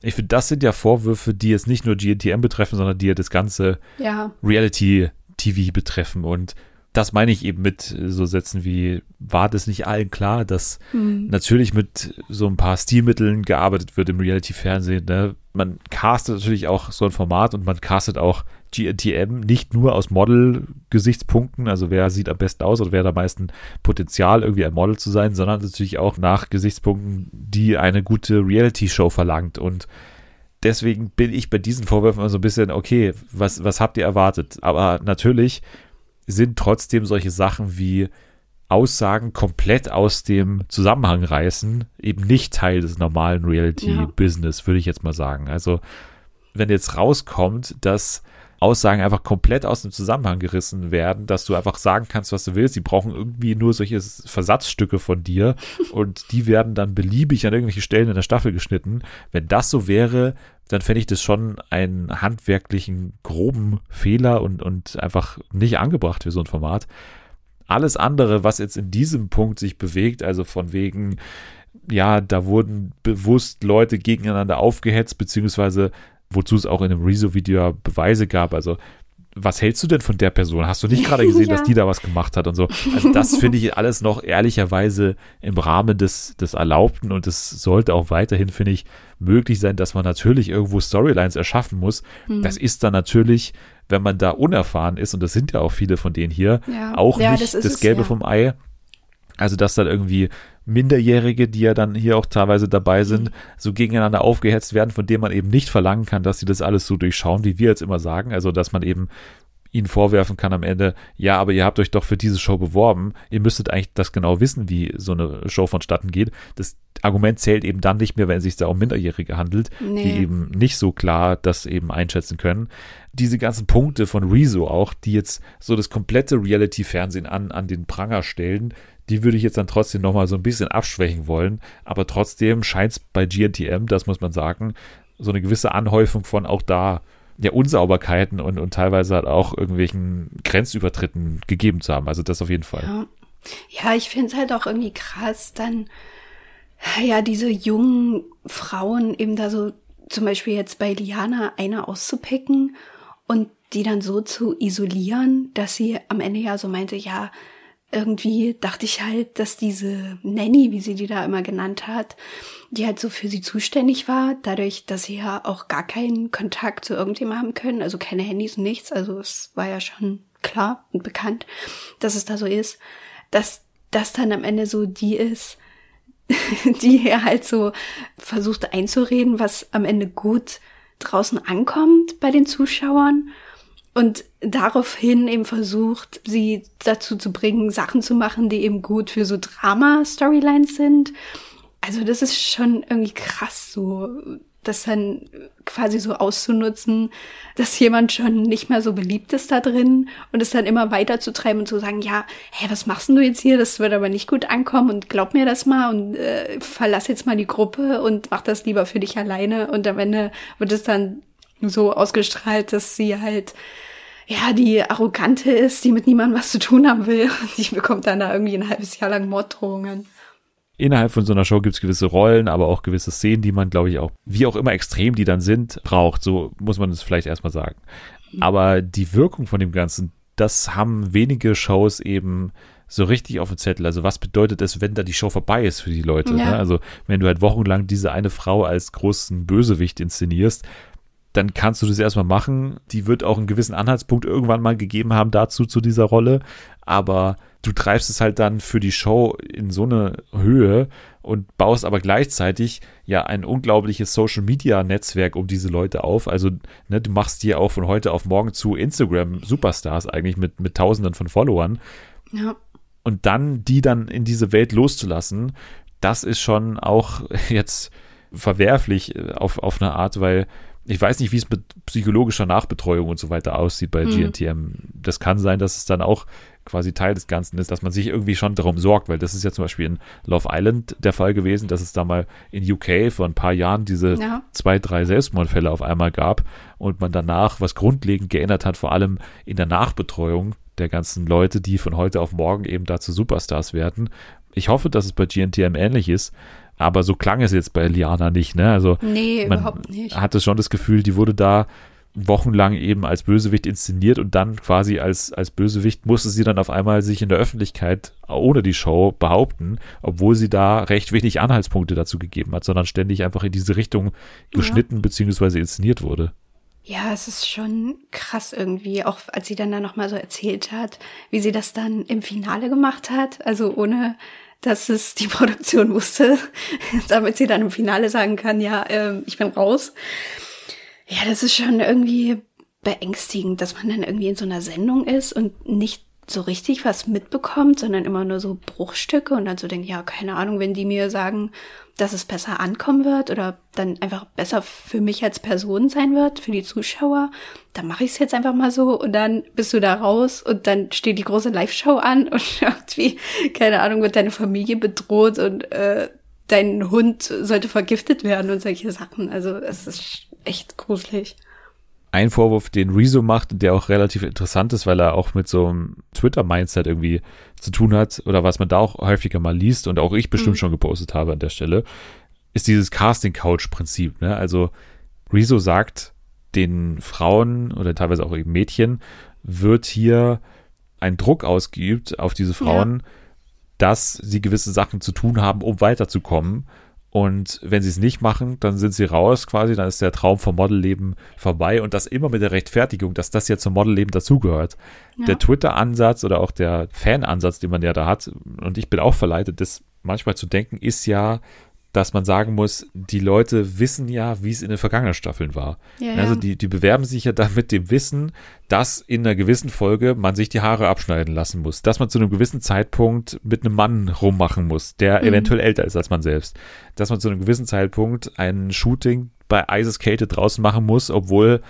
Ich finde, das sind ja Vorwürfe, die jetzt nicht nur GNTM betreffen, sondern die ja das ganze ja. Reality-TV betreffen. Und das meine ich eben mit so Sätzen wie, war das nicht allen klar, dass mhm. natürlich mit so ein paar Stilmitteln gearbeitet wird im Reality-Fernsehen. Ne? Man castet natürlich auch so ein Format und man castet auch GNTM nicht nur aus Model-Gesichtspunkten, also wer sieht am besten aus oder wer hat am meisten Potenzial, irgendwie ein Model zu sein, sondern natürlich auch nach Gesichtspunkten, die eine gute Reality-Show verlangt. Und deswegen bin ich bei diesen Vorwürfen immer so ein bisschen, okay, was, was habt ihr erwartet? Aber natürlich sind trotzdem solche Sachen wie Aussagen komplett aus dem Zusammenhang reißen, eben nicht Teil des normalen Reality-Business, ja. würde ich jetzt mal sagen. Also, wenn jetzt rauskommt, dass Aussagen einfach komplett aus dem Zusammenhang gerissen werden, dass du einfach sagen kannst, was du willst. Die brauchen irgendwie nur solche Versatzstücke von dir und die werden dann beliebig an irgendwelche Stellen in der Staffel geschnitten. Wenn das so wäre, dann fände ich das schon einen handwerklichen, groben Fehler und, und einfach nicht angebracht für so ein Format. Alles andere, was jetzt in diesem Punkt sich bewegt, also von wegen, ja, da wurden bewusst Leute gegeneinander aufgehetzt, beziehungsweise wozu es auch in einem Rezo-Video Beweise gab. Also, was hältst du denn von der Person? Hast du nicht gerade gesehen, ja. dass die da was gemacht hat und so? Also, das finde ich alles noch ehrlicherweise im Rahmen des, des Erlaubten und es sollte auch weiterhin, finde ich, möglich sein, dass man natürlich irgendwo Storylines erschaffen muss. Mhm. Das ist dann natürlich, wenn man da unerfahren ist, und das sind ja auch viele von denen hier, ja. auch ja, nicht das, das Gelbe es, vom Ei. Also, dass dann irgendwie Minderjährige, die ja dann hier auch teilweise dabei sind, mhm. so gegeneinander aufgehetzt werden, von denen man eben nicht verlangen kann, dass sie das alles so durchschauen, wie wir jetzt immer sagen. Also, dass man eben ihnen vorwerfen kann am Ende, ja, aber ihr habt euch doch für diese Show beworben. Ihr müsstet eigentlich das genau wissen, wie so eine Show vonstatten geht. Das Argument zählt eben dann nicht mehr, wenn es sich da um Minderjährige handelt, nee. die eben nicht so klar das eben einschätzen können. Diese ganzen Punkte von Rezo auch, die jetzt so das komplette Reality-Fernsehen an, an den Pranger stellen, die würde ich jetzt dann trotzdem nochmal so ein bisschen abschwächen wollen. Aber trotzdem scheint es bei GNTM, das muss man sagen, so eine gewisse Anhäufung von auch da ja, Unsauberkeiten und, und teilweise halt auch irgendwelchen Grenzübertritten gegeben zu haben. Also das auf jeden Fall. Ja, ja ich finde es halt auch irgendwie krass, dann ja diese jungen Frauen eben da so zum Beispiel jetzt bei Liana eine auszupicken und die dann so zu isolieren, dass sie am Ende ja so meinte, ja, irgendwie dachte ich halt, dass diese Nanny, wie sie die da immer genannt hat, die halt so für sie zuständig war, dadurch, dass sie ja auch gar keinen Kontakt zu irgendjemandem haben können, also keine Handys und nichts, also es war ja schon klar und bekannt, dass es da so ist, dass das dann am Ende so die ist, die er halt so versucht einzureden, was am Ende gut draußen ankommt bei den Zuschauern und daraufhin eben versucht, sie dazu zu bringen, Sachen zu machen, die eben gut für so Drama-Storylines sind. Also das ist schon irgendwie krass, so das dann quasi so auszunutzen, dass jemand schon nicht mehr so beliebt ist da drin und es dann immer weiter zu treiben und zu sagen, ja, hey, was machst denn du jetzt hier? Das wird aber nicht gut ankommen und glaub mir das mal und äh, verlass jetzt mal die Gruppe und mach das lieber für dich alleine und am Ende wird es dann so ausgestrahlt, dass sie halt ja, die Arrogante ist, die mit niemandem was zu tun haben will. Die bekommt dann da irgendwie ein halbes Jahr lang Morddrohungen. Innerhalb von so einer Show gibt es gewisse Rollen, aber auch gewisse Szenen, die man, glaube ich, auch, wie auch immer extrem die dann sind, braucht. So muss man es vielleicht erstmal sagen. Aber die Wirkung von dem Ganzen, das haben wenige Shows eben so richtig auf dem Zettel. Also was bedeutet es, wenn da die Show vorbei ist für die Leute? Ja. Ne? Also wenn du halt wochenlang diese eine Frau als großen Bösewicht inszenierst, dann kannst du das erstmal machen. Die wird auch einen gewissen Anhaltspunkt irgendwann mal gegeben haben dazu, zu dieser Rolle. Aber du treibst es halt dann für die Show in so eine Höhe und baust aber gleichzeitig ja ein unglaubliches Social Media Netzwerk um diese Leute auf. Also, ne, du machst dir auch von heute auf morgen zu Instagram Superstars eigentlich mit, mit Tausenden von Followern. Ja. Und dann die dann in diese Welt loszulassen, das ist schon auch jetzt verwerflich äh, auf, auf eine Art, weil ich weiß nicht, wie es mit psychologischer Nachbetreuung und so weiter aussieht bei mhm. GNTM. Das kann sein, dass es dann auch quasi Teil des Ganzen ist, dass man sich irgendwie schon darum sorgt, weil das ist ja zum Beispiel in Love Island der Fall gewesen, dass es da mal in UK vor ein paar Jahren diese ja. zwei, drei Selbstmordfälle auf einmal gab und man danach was grundlegend geändert hat, vor allem in der Nachbetreuung der ganzen Leute, die von heute auf morgen eben dazu Superstars werden. Ich hoffe, dass es bei GNTM ähnlich ist, aber so klang es jetzt bei Liana nicht, ne? Also nee, man überhaupt nicht. hatte schon das Gefühl, die wurde da wochenlang eben als Bösewicht inszeniert und dann quasi als, als Bösewicht musste sie dann auf einmal sich in der Öffentlichkeit ohne die Show behaupten, obwohl sie da recht wenig Anhaltspunkte dazu gegeben hat, sondern ständig einfach in diese Richtung geschnitten ja. bzw. inszeniert wurde. Ja, es ist schon krass irgendwie, auch als sie dann da nochmal so erzählt hat, wie sie das dann im Finale gemacht hat, also ohne dass es die Produktion wusste, damit sie dann im Finale sagen kann, ja, äh, ich bin raus. Ja, das ist schon irgendwie beängstigend, dass man dann irgendwie in so einer Sendung ist und nicht so richtig was mitbekommt, sondern immer nur so Bruchstücke und dann so denkt, ja, keine Ahnung, wenn die mir sagen, dass es besser ankommen wird oder dann einfach besser für mich als Person sein wird, für die Zuschauer, dann mache ich es jetzt einfach mal so und dann bist du da raus und dann steht die große Live-Show an und irgendwie, keine Ahnung, wird deine Familie bedroht und äh, dein Hund sollte vergiftet werden und solche Sachen. Also es ist echt gruselig. Ein Vorwurf, den Rezo macht, der auch relativ interessant ist, weil er auch mit so einem Twitter-Mindset irgendwie zu tun hat oder was man da auch häufiger mal liest und auch ich bestimmt mhm. schon gepostet habe an der Stelle, ist dieses Casting-Couch-Prinzip. Ne? Also Rezo sagt, den Frauen oder teilweise auch eben Mädchen wird hier ein Druck ausgeübt auf diese Frauen, ja. dass sie gewisse Sachen zu tun haben, um weiterzukommen und wenn sie es nicht machen, dann sind sie raus quasi, dann ist der Traum vom Modelleben vorbei und das immer mit der Rechtfertigung, dass das jetzt zum Modelleben dazugehört. Ja. Der Twitter-Ansatz oder auch der Fan-Ansatz, den man ja da hat, und ich bin auch verleitet, das manchmal zu denken, ist ja, dass man sagen muss, die Leute wissen ja, wie es in den vergangenen Staffeln war. Ja, also die, die bewerben sich ja dann mit dem Wissen, dass in einer gewissen Folge man sich die Haare abschneiden lassen muss, dass man zu einem gewissen Zeitpunkt mit einem Mann rummachen muss, der mhm. eventuell älter ist als man selbst, dass man zu einem gewissen Zeitpunkt ein Shooting bei Eiseskälte draußen machen muss, obwohl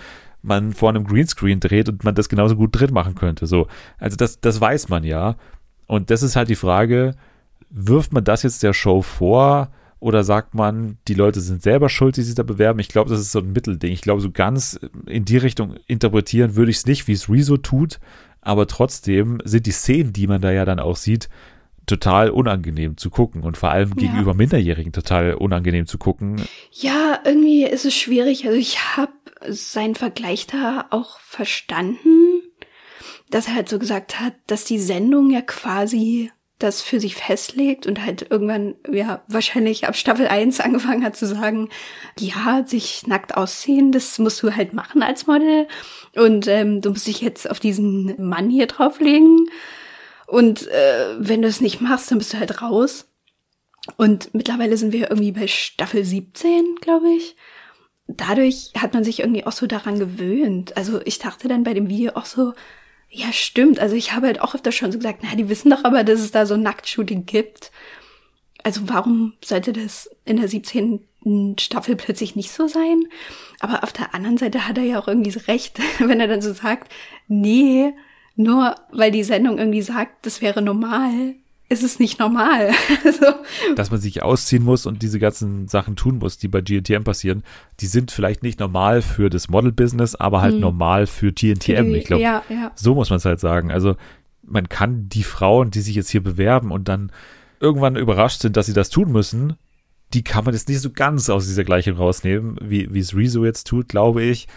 man vor einem Greenscreen dreht und man das genauso gut drin machen könnte. So, also das, das weiß man ja. Und das ist halt die Frage, wirft man das jetzt der Show vor? Oder sagt man, die Leute sind selber schuld, die sich da bewerben? Ich glaube, das ist so ein Mittelding. Ich glaube, so ganz in die Richtung interpretieren würde ich es nicht, wie es Rezo tut. Aber trotzdem sind die Szenen, die man da ja dann auch sieht, total unangenehm zu gucken und vor allem ja. gegenüber Minderjährigen total unangenehm zu gucken. Ja, irgendwie ist es schwierig. Also ich habe seinen Vergleich da auch verstanden, dass er halt so gesagt hat, dass die Sendung ja quasi das für sich festlegt und halt irgendwann, ja, wahrscheinlich ab Staffel 1 angefangen hat zu sagen, ja, sich nackt ausziehen, das musst du halt machen als Model und ähm, du musst dich jetzt auf diesen Mann hier drauflegen und äh, wenn du es nicht machst, dann bist du halt raus. Und mittlerweile sind wir irgendwie bei Staffel 17, glaube ich. Dadurch hat man sich irgendwie auch so daran gewöhnt. Also ich dachte dann bei dem Video auch so, ja, stimmt. Also ich habe halt auch öfter schon so gesagt, na, die wissen doch aber, dass es da so Nacktshooting gibt. Also warum sollte das in der 17. Staffel plötzlich nicht so sein? Aber auf der anderen Seite hat er ja auch irgendwie so recht, wenn er dann so sagt, nee, nur weil die Sendung irgendwie sagt, das wäre normal, ist es nicht normal. also, Dass man sich ausziehen muss und diese ganzen Sachen tun muss, die bei GNTM passieren, die sind vielleicht nicht normal für das Model-Business, aber halt hm. normal für GNTM. ich glaube, ja, ja. so muss man es halt sagen. Also man kann die Frauen, die sich jetzt hier bewerben und dann irgendwann überrascht sind, dass sie das tun müssen, die kann man jetzt nicht so ganz aus dieser Gleichung rausnehmen, wie, wie es Rezo jetzt tut, glaube ich.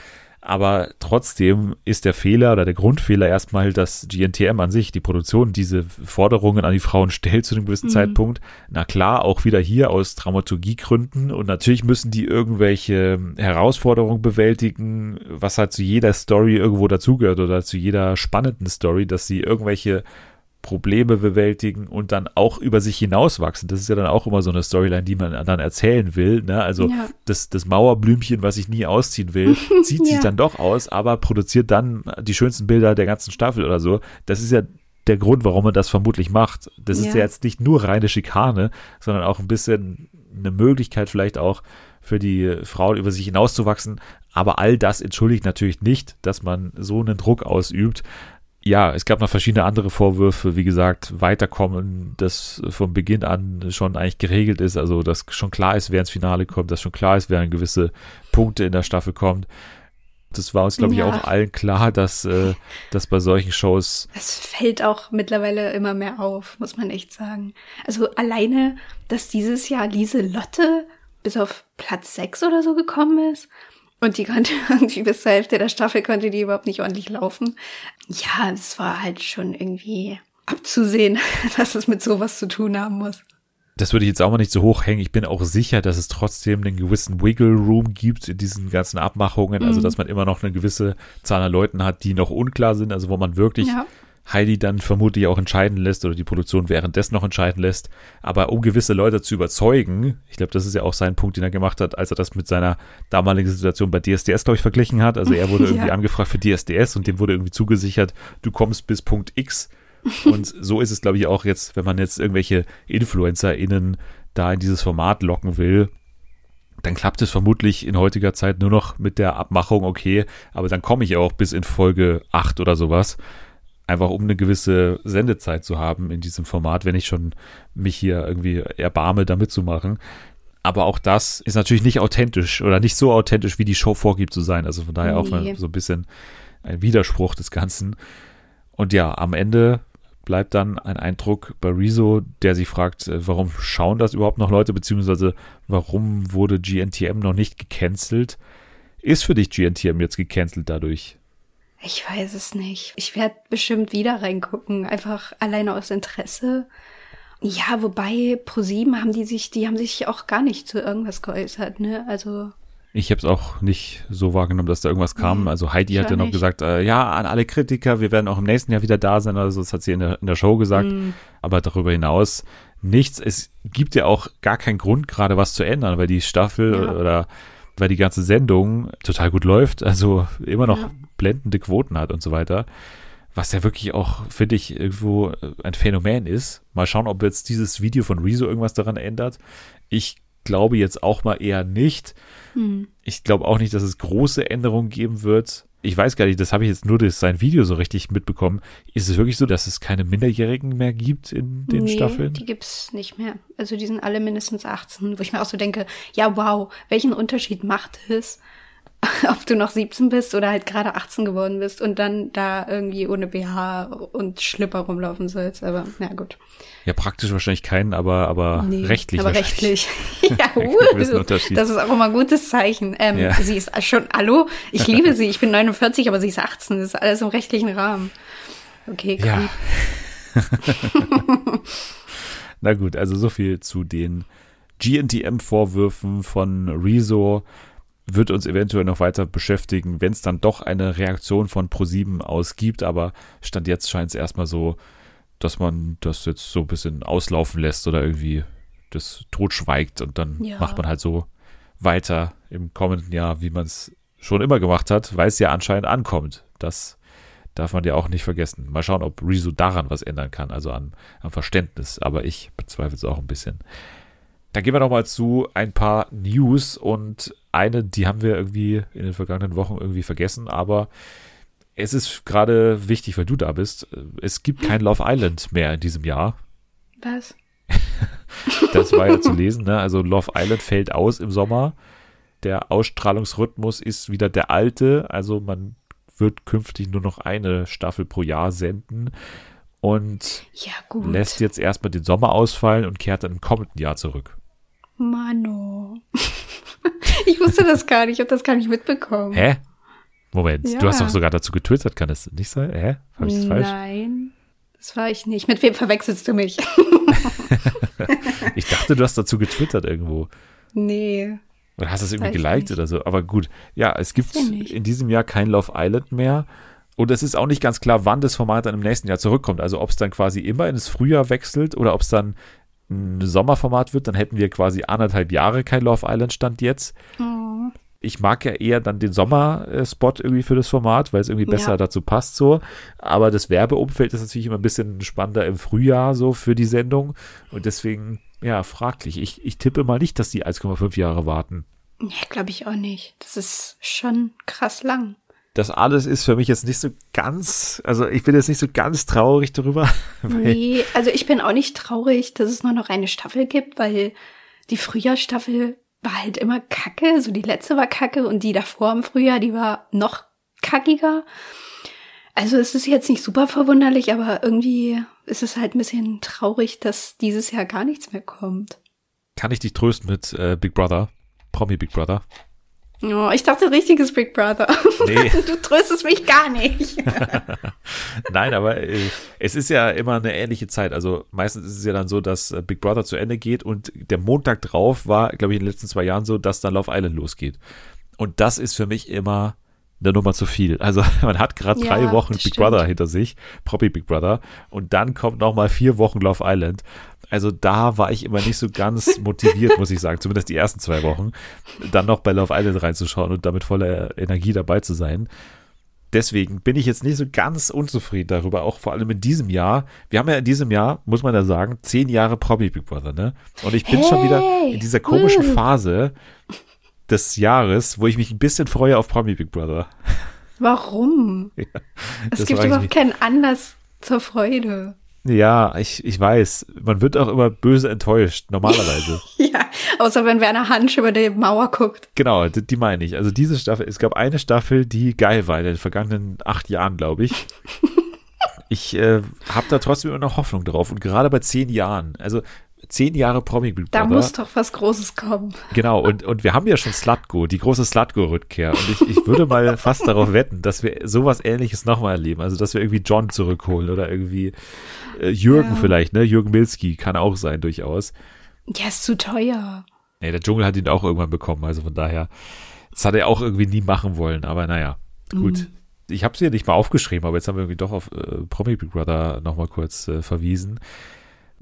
Aber trotzdem ist der Fehler oder der Grundfehler erstmal, dass GNTM an sich, die Produktion, diese Forderungen an die Frauen stellt zu einem gewissen mhm. Zeitpunkt. Na klar, auch wieder hier aus Dramaturgiegründen. Und natürlich müssen die irgendwelche Herausforderungen bewältigen, was halt zu jeder Story irgendwo dazugehört oder zu jeder spannenden Story, dass sie irgendwelche Probleme bewältigen und dann auch über sich hinauswachsen. Das ist ja dann auch immer so eine Storyline, die man dann erzählen will. Ne? Also ja. das, das Mauerblümchen, was ich nie ausziehen will, zieht ja. sich dann doch aus, aber produziert dann die schönsten Bilder der ganzen Staffel oder so. Das ist ja der Grund, warum man das vermutlich macht. Das ja. ist ja jetzt nicht nur reine Schikane, sondern auch ein bisschen eine Möglichkeit vielleicht auch für die Frauen über sich hinauszuwachsen. Aber all das entschuldigt natürlich nicht, dass man so einen Druck ausübt ja, es gab noch verschiedene andere Vorwürfe, wie gesagt, weiterkommen, das von Beginn an schon eigentlich geregelt ist, also dass schon klar ist, wer ins Finale kommt, dass schon klar ist, wer an gewisse Punkte in der Staffel kommt. Das war uns, glaube ich, ja. auch allen klar, dass, äh, dass bei solchen Shows. Es fällt auch mittlerweile immer mehr auf, muss man echt sagen. Also alleine, dass dieses Jahr Lise Lotte bis auf Platz 6 oder so gekommen ist und die konnte irgendwie bis zur Hälfte der Staffel konnte die überhaupt nicht ordentlich laufen. Ja, es war halt schon irgendwie abzusehen, dass es mit sowas zu tun haben muss. Das würde ich jetzt auch mal nicht so hoch hängen. Ich bin auch sicher, dass es trotzdem einen gewissen Wiggle Room gibt in diesen ganzen Abmachungen. Also, mhm. Also, dass man immer noch eine gewisse Zahl an Leuten hat, die noch unklar sind. Also, wo man wirklich ja. Heidi dann vermutlich auch entscheiden lässt oder die Produktion währenddessen noch entscheiden lässt. Aber um gewisse Leute zu überzeugen, ich glaube, das ist ja auch sein Punkt, den er gemacht hat, als er das mit seiner damaligen Situation bei DSDS, glaube ich, verglichen hat. Also er wurde irgendwie ja. angefragt für DSDS und dem wurde irgendwie zugesichert, du kommst bis Punkt X. Und so ist es, glaube ich, auch jetzt, wenn man jetzt irgendwelche InfluencerInnen da in dieses Format locken will, dann klappt es vermutlich in heutiger Zeit nur noch mit der Abmachung, okay, aber dann komme ich auch bis in Folge 8 oder sowas einfach um eine gewisse Sendezeit zu haben in diesem Format, wenn ich schon mich hier irgendwie erbarme, da mitzumachen. Aber auch das ist natürlich nicht authentisch oder nicht so authentisch, wie die Show vorgibt zu sein. Also von daher nee. auch so ein bisschen ein Widerspruch des Ganzen. Und ja, am Ende bleibt dann ein Eindruck bei Rezo, der sich fragt, äh, warum schauen das überhaupt noch Leute, beziehungsweise warum wurde GNTM noch nicht gecancelt? Ist für dich GNTM jetzt gecancelt dadurch? Ich weiß es nicht. Ich werde bestimmt wieder reingucken, einfach alleine aus Interesse. Ja, wobei ProSieben haben die sich, die haben sich auch gar nicht zu irgendwas geäußert, ne? Also ich habe es auch nicht so wahrgenommen, dass da irgendwas kam. Nee, also Heidi hat ja noch nicht. gesagt, äh, ja, an alle Kritiker, wir werden auch im nächsten Jahr wieder da sein. Also das hat sie in der, in der Show gesagt. Mm. Aber darüber hinaus nichts. Es gibt ja auch gar keinen Grund, gerade was zu ändern, weil die Staffel ja. oder weil die ganze Sendung total gut läuft, also immer noch ja. Blendende Quoten hat und so weiter. Was ja wirklich auch, finde ich, irgendwo ein Phänomen ist. Mal schauen, ob jetzt dieses Video von Rezo irgendwas daran ändert. Ich glaube jetzt auch mal eher nicht. Hm. Ich glaube auch nicht, dass es große Änderungen geben wird ich weiß gar nicht, das habe ich jetzt nur durch sein Video so richtig mitbekommen. Ist es wirklich so, dass es keine Minderjährigen mehr gibt in den nee, Staffeln? Die gibt es nicht mehr. Also die sind alle mindestens 18, wo ich mir auch so denke, ja wow, welchen Unterschied macht es, ob du noch 17 bist oder halt gerade 18 geworden bist und dann da irgendwie ohne BH und Schlipper rumlaufen sollst. Aber na gut. Ja, praktisch wahrscheinlich keinen, aber, aber nee, rechtlich. Aber rechtlich. ja, uh, das ist auch immer ein gutes Zeichen. Ähm, ja. Sie ist schon, hallo, ich liebe sie, ich bin 49, aber sie ist 18, das ist alles im rechtlichen Rahmen. Okay, cool. Ja. Na gut, also so viel zu den GNTM-Vorwürfen von Rezo wird uns eventuell noch weiter beschäftigen, wenn es dann doch eine Reaktion von Pro7 aus gibt, aber Stand jetzt scheint es erstmal so, dass man das jetzt so ein bisschen auslaufen lässt oder irgendwie das totschweigt und dann ja. macht man halt so weiter im kommenden Jahr, wie man es schon immer gemacht hat, weil es ja anscheinend ankommt. Das darf man ja auch nicht vergessen. Mal schauen, ob Rezo daran was ändern kann, also an, am Verständnis, aber ich bezweifle es auch ein bisschen. Dann gehen wir nochmal zu ein paar News und eine, die haben wir irgendwie in den vergangenen Wochen irgendwie vergessen, aber es ist gerade wichtig, weil du da bist. Es gibt kein Love Island mehr in diesem Jahr. Was? das war ja zu lesen, ne? Also Love Island fällt aus im Sommer. Der Ausstrahlungsrhythmus ist wieder der alte, also man wird künftig nur noch eine Staffel pro Jahr senden und ja, lässt jetzt erstmal den Sommer ausfallen und kehrt dann im kommenden Jahr zurück. Mano. ich wusste das gar nicht, ich habe das gar nicht mitbekommen. Hä? Moment, ja. du hast doch sogar dazu getwittert, kann das nicht sein? Hä? Habe ich das falsch? Nein, das war ich nicht. Mit wem verwechselst du mich? ich dachte, du hast dazu getwittert irgendwo. Nee. Oder hast du es irgendwie geliked oder so? Aber gut, ja, es gibt in diesem Jahr kein Love Island mehr. Und es ist auch nicht ganz klar, wann das Format dann im nächsten Jahr zurückkommt. Also ob es dann quasi immer ins Frühjahr wechselt oder ob es dann ein Sommerformat wird, dann hätten wir quasi anderthalb Jahre kein Love Island Stand jetzt. Oh. Ich mag ja eher dann den Sommerspot irgendwie für das Format, weil es irgendwie besser ja. dazu passt so. Aber das Werbeumfeld ist natürlich immer ein bisschen spannender im Frühjahr so für die Sendung. Und deswegen, ja, fraglich. Ich, ich tippe mal nicht, dass die 1,5 Jahre warten. Ja, glaube ich auch nicht. Das ist schon krass lang. Das alles ist für mich jetzt nicht so ganz, also ich bin jetzt nicht so ganz traurig darüber. Nee, also ich bin auch nicht traurig, dass es nur noch eine Staffel gibt, weil die Frühjahrstaffel war halt immer kacke. So die letzte war kacke und die davor im Frühjahr, die war noch kackiger. Also es ist jetzt nicht super verwunderlich, aber irgendwie ist es halt ein bisschen traurig, dass dieses Jahr gar nichts mehr kommt. Kann ich dich trösten mit äh, Big Brother? Promi Big Brother? Oh, ich dachte richtiges Big Brother. Nee. Du tröstest mich gar nicht. Nein, aber äh, es ist ja immer eine ähnliche Zeit. Also meistens ist es ja dann so, dass äh, Big Brother zu Ende geht und der Montag drauf war, glaube ich, in den letzten zwei Jahren so, dass dann Love Island losgeht. Und das ist für mich immer eine Nummer zu viel. Also man hat gerade ja, drei Wochen Big stimmt. Brother hinter sich, Proppy Big Brother, und dann kommt noch mal vier Wochen Love Island. Also da war ich immer nicht so ganz motiviert, muss ich sagen, zumindest die ersten zwei Wochen, dann noch bei Love Island reinzuschauen und damit voller Energie dabei zu sein. Deswegen bin ich jetzt nicht so ganz unzufrieden darüber, auch vor allem in diesem Jahr. Wir haben ja in diesem Jahr, muss man ja sagen, zehn Jahre Promi Big Brother, ne? Und ich bin hey, schon wieder in dieser komischen uh. Phase des Jahres, wo ich mich ein bisschen freue auf Promi Big Brother. Warum? Ja, es gibt überhaupt keinen Anlass zur Freude. Ja, ich, ich weiß. Man wird auch immer böse enttäuscht, normalerweise. ja, außer wenn Werner Hansch über die Mauer guckt. Genau, die, die meine ich. Also diese Staffel, es gab eine Staffel, die geil war in den vergangenen acht Jahren, glaube ich. ich äh, habe da trotzdem immer noch Hoffnung drauf. Und gerade bei zehn Jahren, also zehn Jahre Promi Big Brother. Da muss doch was Großes kommen. Genau, und, und wir haben ja schon Slutgo, die große Slutgo-Rückkehr. Und ich, ich würde mal fast darauf wetten, dass wir sowas ähnliches nochmal erleben. Also, dass wir irgendwie John zurückholen oder irgendwie äh, Jürgen ja. vielleicht, ne? Jürgen Milski kann auch sein, durchaus. Ja, ist zu teuer. Nee, der Dschungel hat ihn auch irgendwann bekommen, also von daher. Das hat er auch irgendwie nie machen wollen, aber naja, gut. Mhm. Ich habe sie ja nicht mal aufgeschrieben, aber jetzt haben wir irgendwie doch auf äh, Promi Big Brother nochmal kurz äh, verwiesen.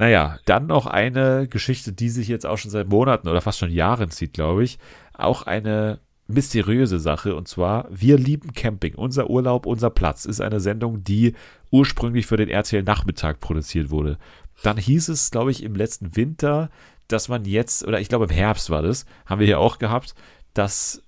Naja, dann noch eine Geschichte, die sich jetzt auch schon seit Monaten oder fast schon Jahren zieht, glaube ich. Auch eine mysteriöse Sache und zwar Wir lieben Camping. Unser Urlaub, unser Platz ist eine Sendung, die ursprünglich für den RTL Nachmittag produziert wurde. Dann hieß es, glaube ich, im letzten Winter, dass man jetzt, oder ich glaube im Herbst war das, haben wir hier auch gehabt, dass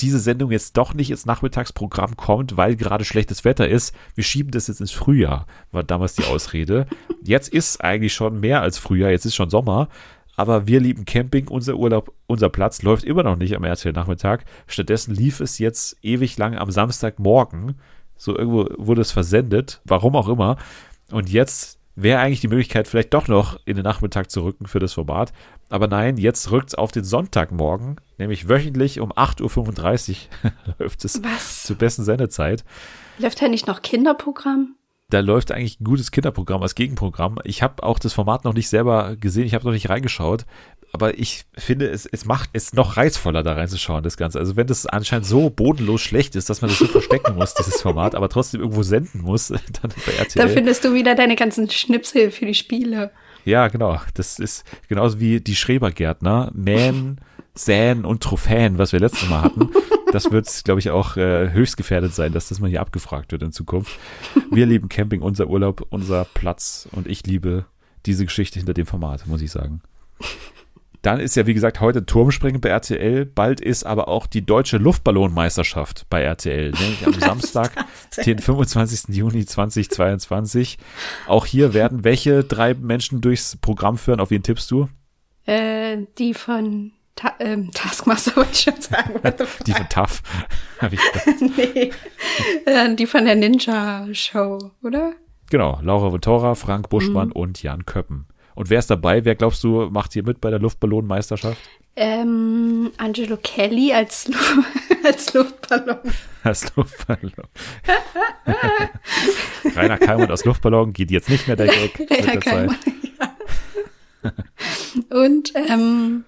diese Sendung jetzt doch nicht ins Nachmittagsprogramm kommt, weil gerade schlechtes Wetter ist. Wir schieben das jetzt ins Frühjahr, war damals die Ausrede. Jetzt ist eigentlich schon mehr als Frühjahr, jetzt ist schon Sommer. Aber wir lieben Camping, unser Urlaub, unser Platz läuft immer noch nicht am RTL-Nachmittag. Stattdessen lief es jetzt ewig lang am Samstagmorgen. So irgendwo wurde es versendet, warum auch immer. Und jetzt wäre eigentlich die Möglichkeit, vielleicht doch noch in den Nachmittag zu rücken für das Format. Aber nein, jetzt rückt es auf den Sonntagmorgen, nämlich wöchentlich um 8.35 Uhr läuft es Was? zur besten Sendezeit. Läuft da nicht noch Kinderprogramm? Da läuft eigentlich ein gutes Kinderprogramm als Gegenprogramm. Ich habe auch das Format noch nicht selber gesehen, ich habe noch nicht reingeschaut. Aber ich finde, es, es macht es noch reizvoller, da reinzuschauen, das Ganze. Also wenn das anscheinend so bodenlos schlecht ist, dass man das so verstecken muss, dieses Format, aber trotzdem irgendwo senden muss, dann bei RTL. Da findest du wieder deine ganzen Schnipsel für die Spiele. Ja, genau. Das ist genauso wie die Schrebergärtner, Mähen, Säen und Trophäen, was wir letztes Mal hatten. Das wird, glaube ich, auch äh, höchst gefährdet sein, dass das mal hier abgefragt wird in Zukunft. Wir lieben Camping, unser Urlaub, unser Platz und ich liebe diese Geschichte hinter dem Format, muss ich sagen. Dann ist ja, wie gesagt, heute Turmspringen bei RTL. Bald ist aber auch die deutsche Luftballonmeisterschaft bei RTL. Nämlich am Samstag, den 25. Juni 2022. Auch hier werden welche drei Menschen durchs Programm führen? Auf wen tippst du? Äh, die von Ta ähm, Taskmaster wollte ich schon sagen. die von TAF. nee. Äh, die von der Ninja Show, oder? Genau. Laura Ventura, Frank Buschmann mhm. und Jan Köppen. Und wer ist dabei? Wer glaubst du macht hier mit bei der Luftballonmeisterschaft? Ähm, Angelo Kelly als, Lu als Luftballon. Als Luftballon. Rainer Kalmund aus Luftballon geht jetzt nicht mehr der Gag. Rainer Kalmund, ja. Und ähm,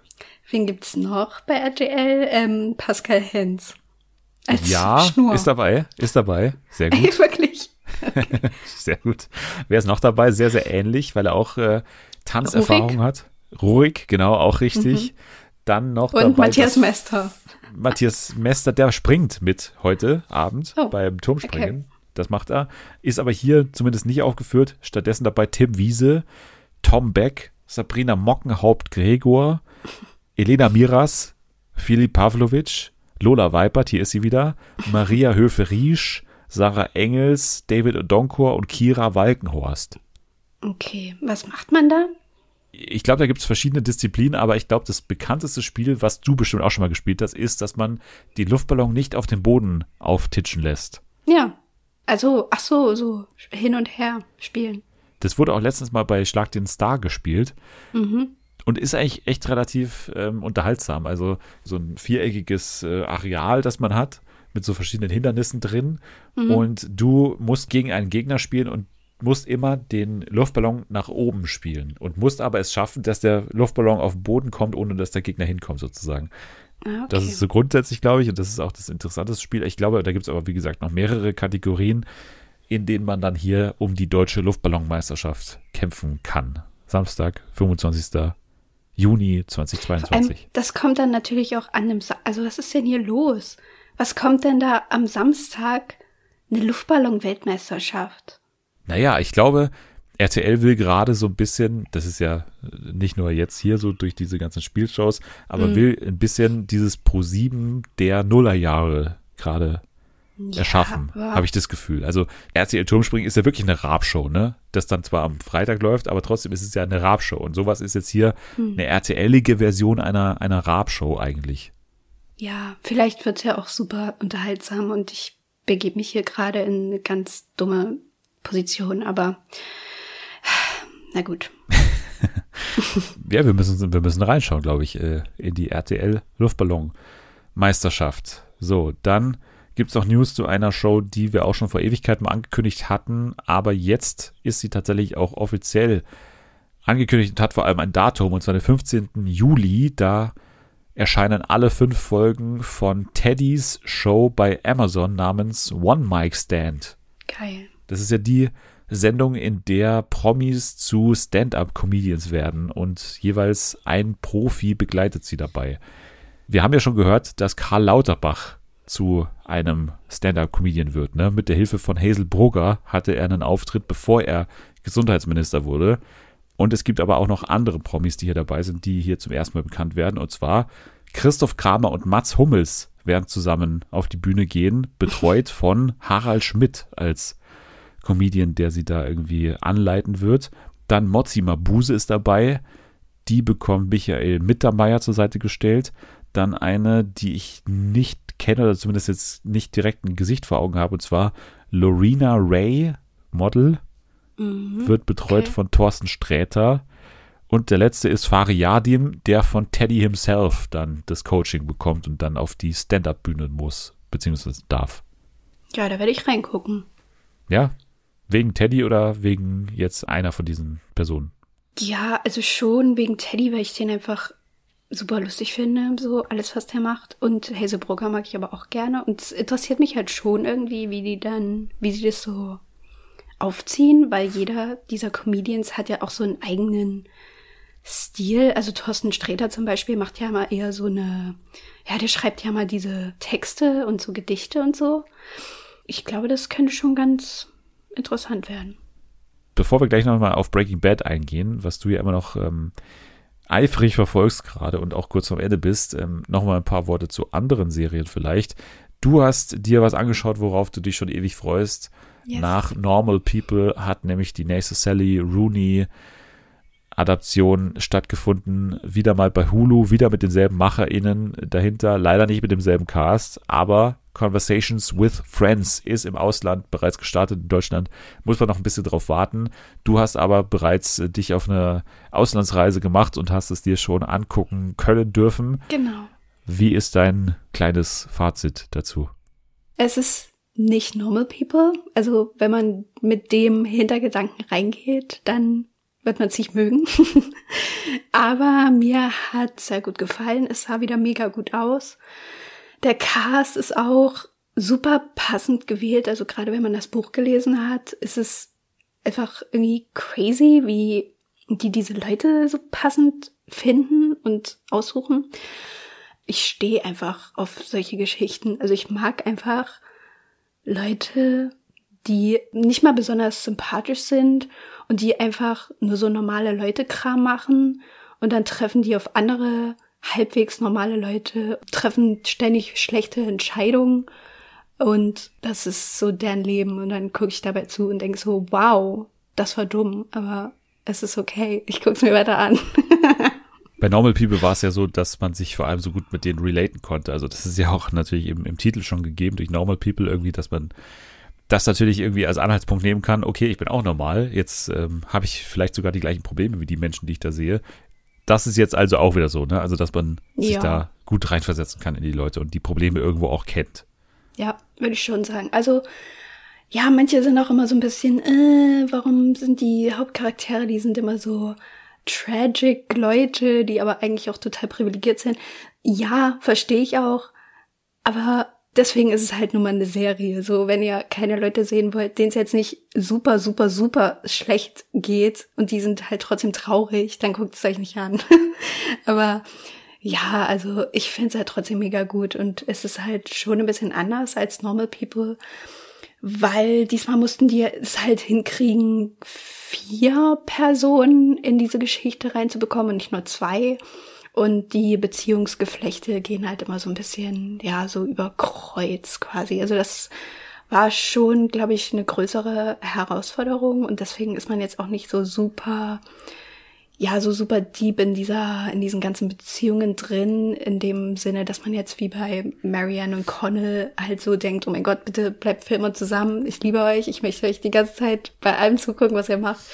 wen gibt's noch bei RTL? Ähm, Pascal Hens. Als ja, Schnur. ist dabei, ist dabei. Sehr gut. Wirklich. Okay. sehr gut. Wer ist noch dabei? Sehr, sehr ähnlich, weil er auch äh, Tanzerfahrung hat. Ruhig, genau, auch richtig. Mhm. Dann noch Und dabei, Matthias Mester. Matthias Mester, der springt mit heute Abend oh, beim Turmspringen. Okay. Das macht er. Ist aber hier zumindest nicht aufgeführt. Stattdessen dabei Tim Wiese, Tom Beck, Sabrina Mockenhaupt-Gregor, Elena Miras, Filip Pavlovic, Lola Weipert, hier ist sie wieder, Maria Höfe-Riesch, Sarah Engels, David Odonkor und Kira Walkenhorst. Okay, was macht man da? Ich glaube, da gibt es verschiedene Disziplinen, aber ich glaube, das bekannteste Spiel, was du bestimmt auch schon mal gespielt hast, ist, dass man die Luftballon nicht auf den Boden auftitschen lässt. Ja, also, ach so, so hin und her spielen. Das wurde auch letztens mal bei Schlag den Star gespielt. Mhm. Und ist eigentlich echt relativ ähm, unterhaltsam. Also so ein viereckiges äh, Areal, das man hat, mit so verschiedenen Hindernissen drin. Mhm. Und du musst gegen einen Gegner spielen und musst immer den Luftballon nach oben spielen. Und musst aber es schaffen, dass der Luftballon auf den Boden kommt, ohne dass der Gegner hinkommt, sozusagen. Ah, okay. Das ist so grundsätzlich, glaube ich, und das ist auch das interessanteste Spiel. Ich glaube, da gibt es aber, wie gesagt, noch mehrere Kategorien, in denen man dann hier um die deutsche Luftballonmeisterschaft kämpfen kann. Samstag, 25. Juni 2022. Ähm, das kommt dann natürlich auch an dem, Sa also was ist denn hier los? Was kommt denn da am Samstag? Eine Luftballon-Weltmeisterschaft. Naja, ich glaube, RTL will gerade so ein bisschen, das ist ja nicht nur jetzt hier so durch diese ganzen Spielshows, aber Mhm. will ein bisschen dieses Pro7 der Nullerjahre gerade Ja, erschaffen, habe ich das Gefühl. Also RTL Turmspringen ist ja wirklich eine Rabshow, ne? Das dann zwar am Freitag läuft, aber trotzdem ist es ja eine Rabshow. Und sowas ist jetzt hier Hm. eine RTL-ige Version einer, einer Rabshow eigentlich. Ja, vielleicht wird's ja auch super unterhaltsam und ich begebe mich hier gerade in eine ganz dumme Position, aber na gut. Ja, wir müssen, wir müssen reinschauen, glaube ich, äh, in die RTL Luftballon-Meisterschaft. So, dann gibt es noch News zu einer Show, die wir auch schon vor Ewigkeiten mal angekündigt hatten, aber jetzt ist sie tatsächlich auch offiziell angekündigt und hat vor allem ein Datum, und zwar den 15. Juli. Da erscheinen alle fünf Folgen von Teddys Show bei Amazon namens One Mic Stand. Geil. Das ist ja die Sendung, in der Promis zu Stand-up-Comedians werden und jeweils ein Profi begleitet sie dabei. Wir haben ja schon gehört, dass Karl Lauterbach zu einem Stand-up-Comedian wird. Ne? Mit der Hilfe von Hazel Brugger hatte er einen Auftritt, bevor er Gesundheitsminister wurde. Und es gibt aber auch noch andere Promis, die hier dabei sind, die hier zum ersten Mal bekannt werden. Und zwar Christoph Kramer und Mats Hummels werden zusammen auf die Bühne gehen, betreut von Harald Schmidt als Comedian, der sie da irgendwie anleiten wird. Dann Mozzi Mabuse ist dabei. Die bekommt Michael Mittermeier zur Seite gestellt. Dann eine, die ich nicht kenne oder zumindest jetzt nicht direkt ein Gesicht vor Augen habe, und zwar Lorena Ray, Model, Mhm. wird betreut okay. von Thorsten Sträter. Und der letzte ist Fari Yadim, der von Teddy himself dann das Coaching bekommt und dann auf die Stand-Up-Bühne muss, beziehungsweise darf. Ja, da werde ich reingucken. Ja? Wegen Teddy oder wegen jetzt einer von diesen Personen? Ja, also schon wegen Teddy, weil ich den einfach super lustig finde, so alles, was der macht. Und Hazelbrugger mag ich aber auch gerne. Und es interessiert mich halt schon irgendwie, wie die dann, wie sie das so aufziehen, weil jeder dieser Comedians hat ja auch so einen eigenen Stil. Also Thorsten Sträter zum Beispiel macht ja mal eher so eine, ja, der schreibt ja mal diese Texte und so Gedichte und so. Ich glaube, das könnte schon ganz interessant werden. Bevor wir gleich nochmal auf Breaking Bad eingehen, was du ja immer noch ähm, eifrig verfolgst gerade und auch kurz vorm Ende bist, ähm, nochmal ein paar Worte zu anderen Serien vielleicht. Du hast dir was angeschaut, worauf du dich schon ewig freust. Yes. Nach Normal People hat nämlich die nächste Sally Rooney Adaption stattgefunden. Wieder mal bei Hulu, wieder mit denselben MacherInnen dahinter. Leider nicht mit demselben Cast, aber Conversations with Friends ist im Ausland bereits gestartet. In Deutschland muss man noch ein bisschen drauf warten. Du hast aber bereits äh, dich auf eine Auslandsreise gemacht und hast es dir schon angucken können dürfen. Genau. Wie ist dein kleines Fazit dazu? Es ist nicht Normal People. Also wenn man mit dem Hintergedanken reingeht, dann wird man es nicht mögen. Aber mir hat sehr gut gefallen. Es sah wieder mega gut aus. Der Cast ist auch super passend gewählt. Also gerade wenn man das Buch gelesen hat, ist es einfach irgendwie crazy, wie die diese Leute so passend finden und aussuchen. Ich stehe einfach auf solche Geschichten. Also ich mag einfach Leute, die nicht mal besonders sympathisch sind und die einfach nur so normale Leute Kram machen und dann treffen die auf andere halbwegs normale Leute treffen ständig schlechte Entscheidungen und das ist so deren Leben und dann gucke ich dabei zu und denke so, wow, das war dumm, aber es ist okay, ich gucke es mir weiter an. Bei Normal People war es ja so, dass man sich vor allem so gut mit denen relaten konnte. Also das ist ja auch natürlich im, im Titel schon gegeben durch Normal People irgendwie, dass man das natürlich irgendwie als Anhaltspunkt nehmen kann, okay, ich bin auch normal, jetzt ähm, habe ich vielleicht sogar die gleichen Probleme wie die Menschen, die ich da sehe. Das ist jetzt also auch wieder so, ne? Also, dass man ja. sich da gut reinversetzen kann in die Leute und die Probleme irgendwo auch kennt. Ja, würde ich schon sagen. Also, ja, manche sind auch immer so ein bisschen, äh, warum sind die Hauptcharaktere, die sind immer so tragic Leute, die aber eigentlich auch total privilegiert sind. Ja, verstehe ich auch. Aber deswegen ist es halt nur mal eine Serie. So, wenn ihr keine Leute sehen wollt, denen es jetzt nicht super, super, super schlecht geht und die sind halt trotzdem traurig, dann guckt es euch nicht an. Aber ja, also ich finde es halt trotzdem mega gut und es ist halt schon ein bisschen anders als Normal People, weil diesmal mussten die es halt hinkriegen, vier Personen in diese Geschichte reinzubekommen und nicht nur zwei. Und die Beziehungsgeflechte gehen halt immer so ein bisschen, ja, so über Kreuz quasi. Also das war schon, glaube ich, eine größere Herausforderung und deswegen ist man jetzt auch nicht so super, ja, so super deep in dieser, in diesen ganzen Beziehungen drin, in dem Sinne, dass man jetzt wie bei Marianne und Connell halt so denkt, oh mein Gott, bitte bleibt für immer zusammen, ich liebe euch, ich möchte euch die ganze Zeit bei allem zugucken, was ihr macht.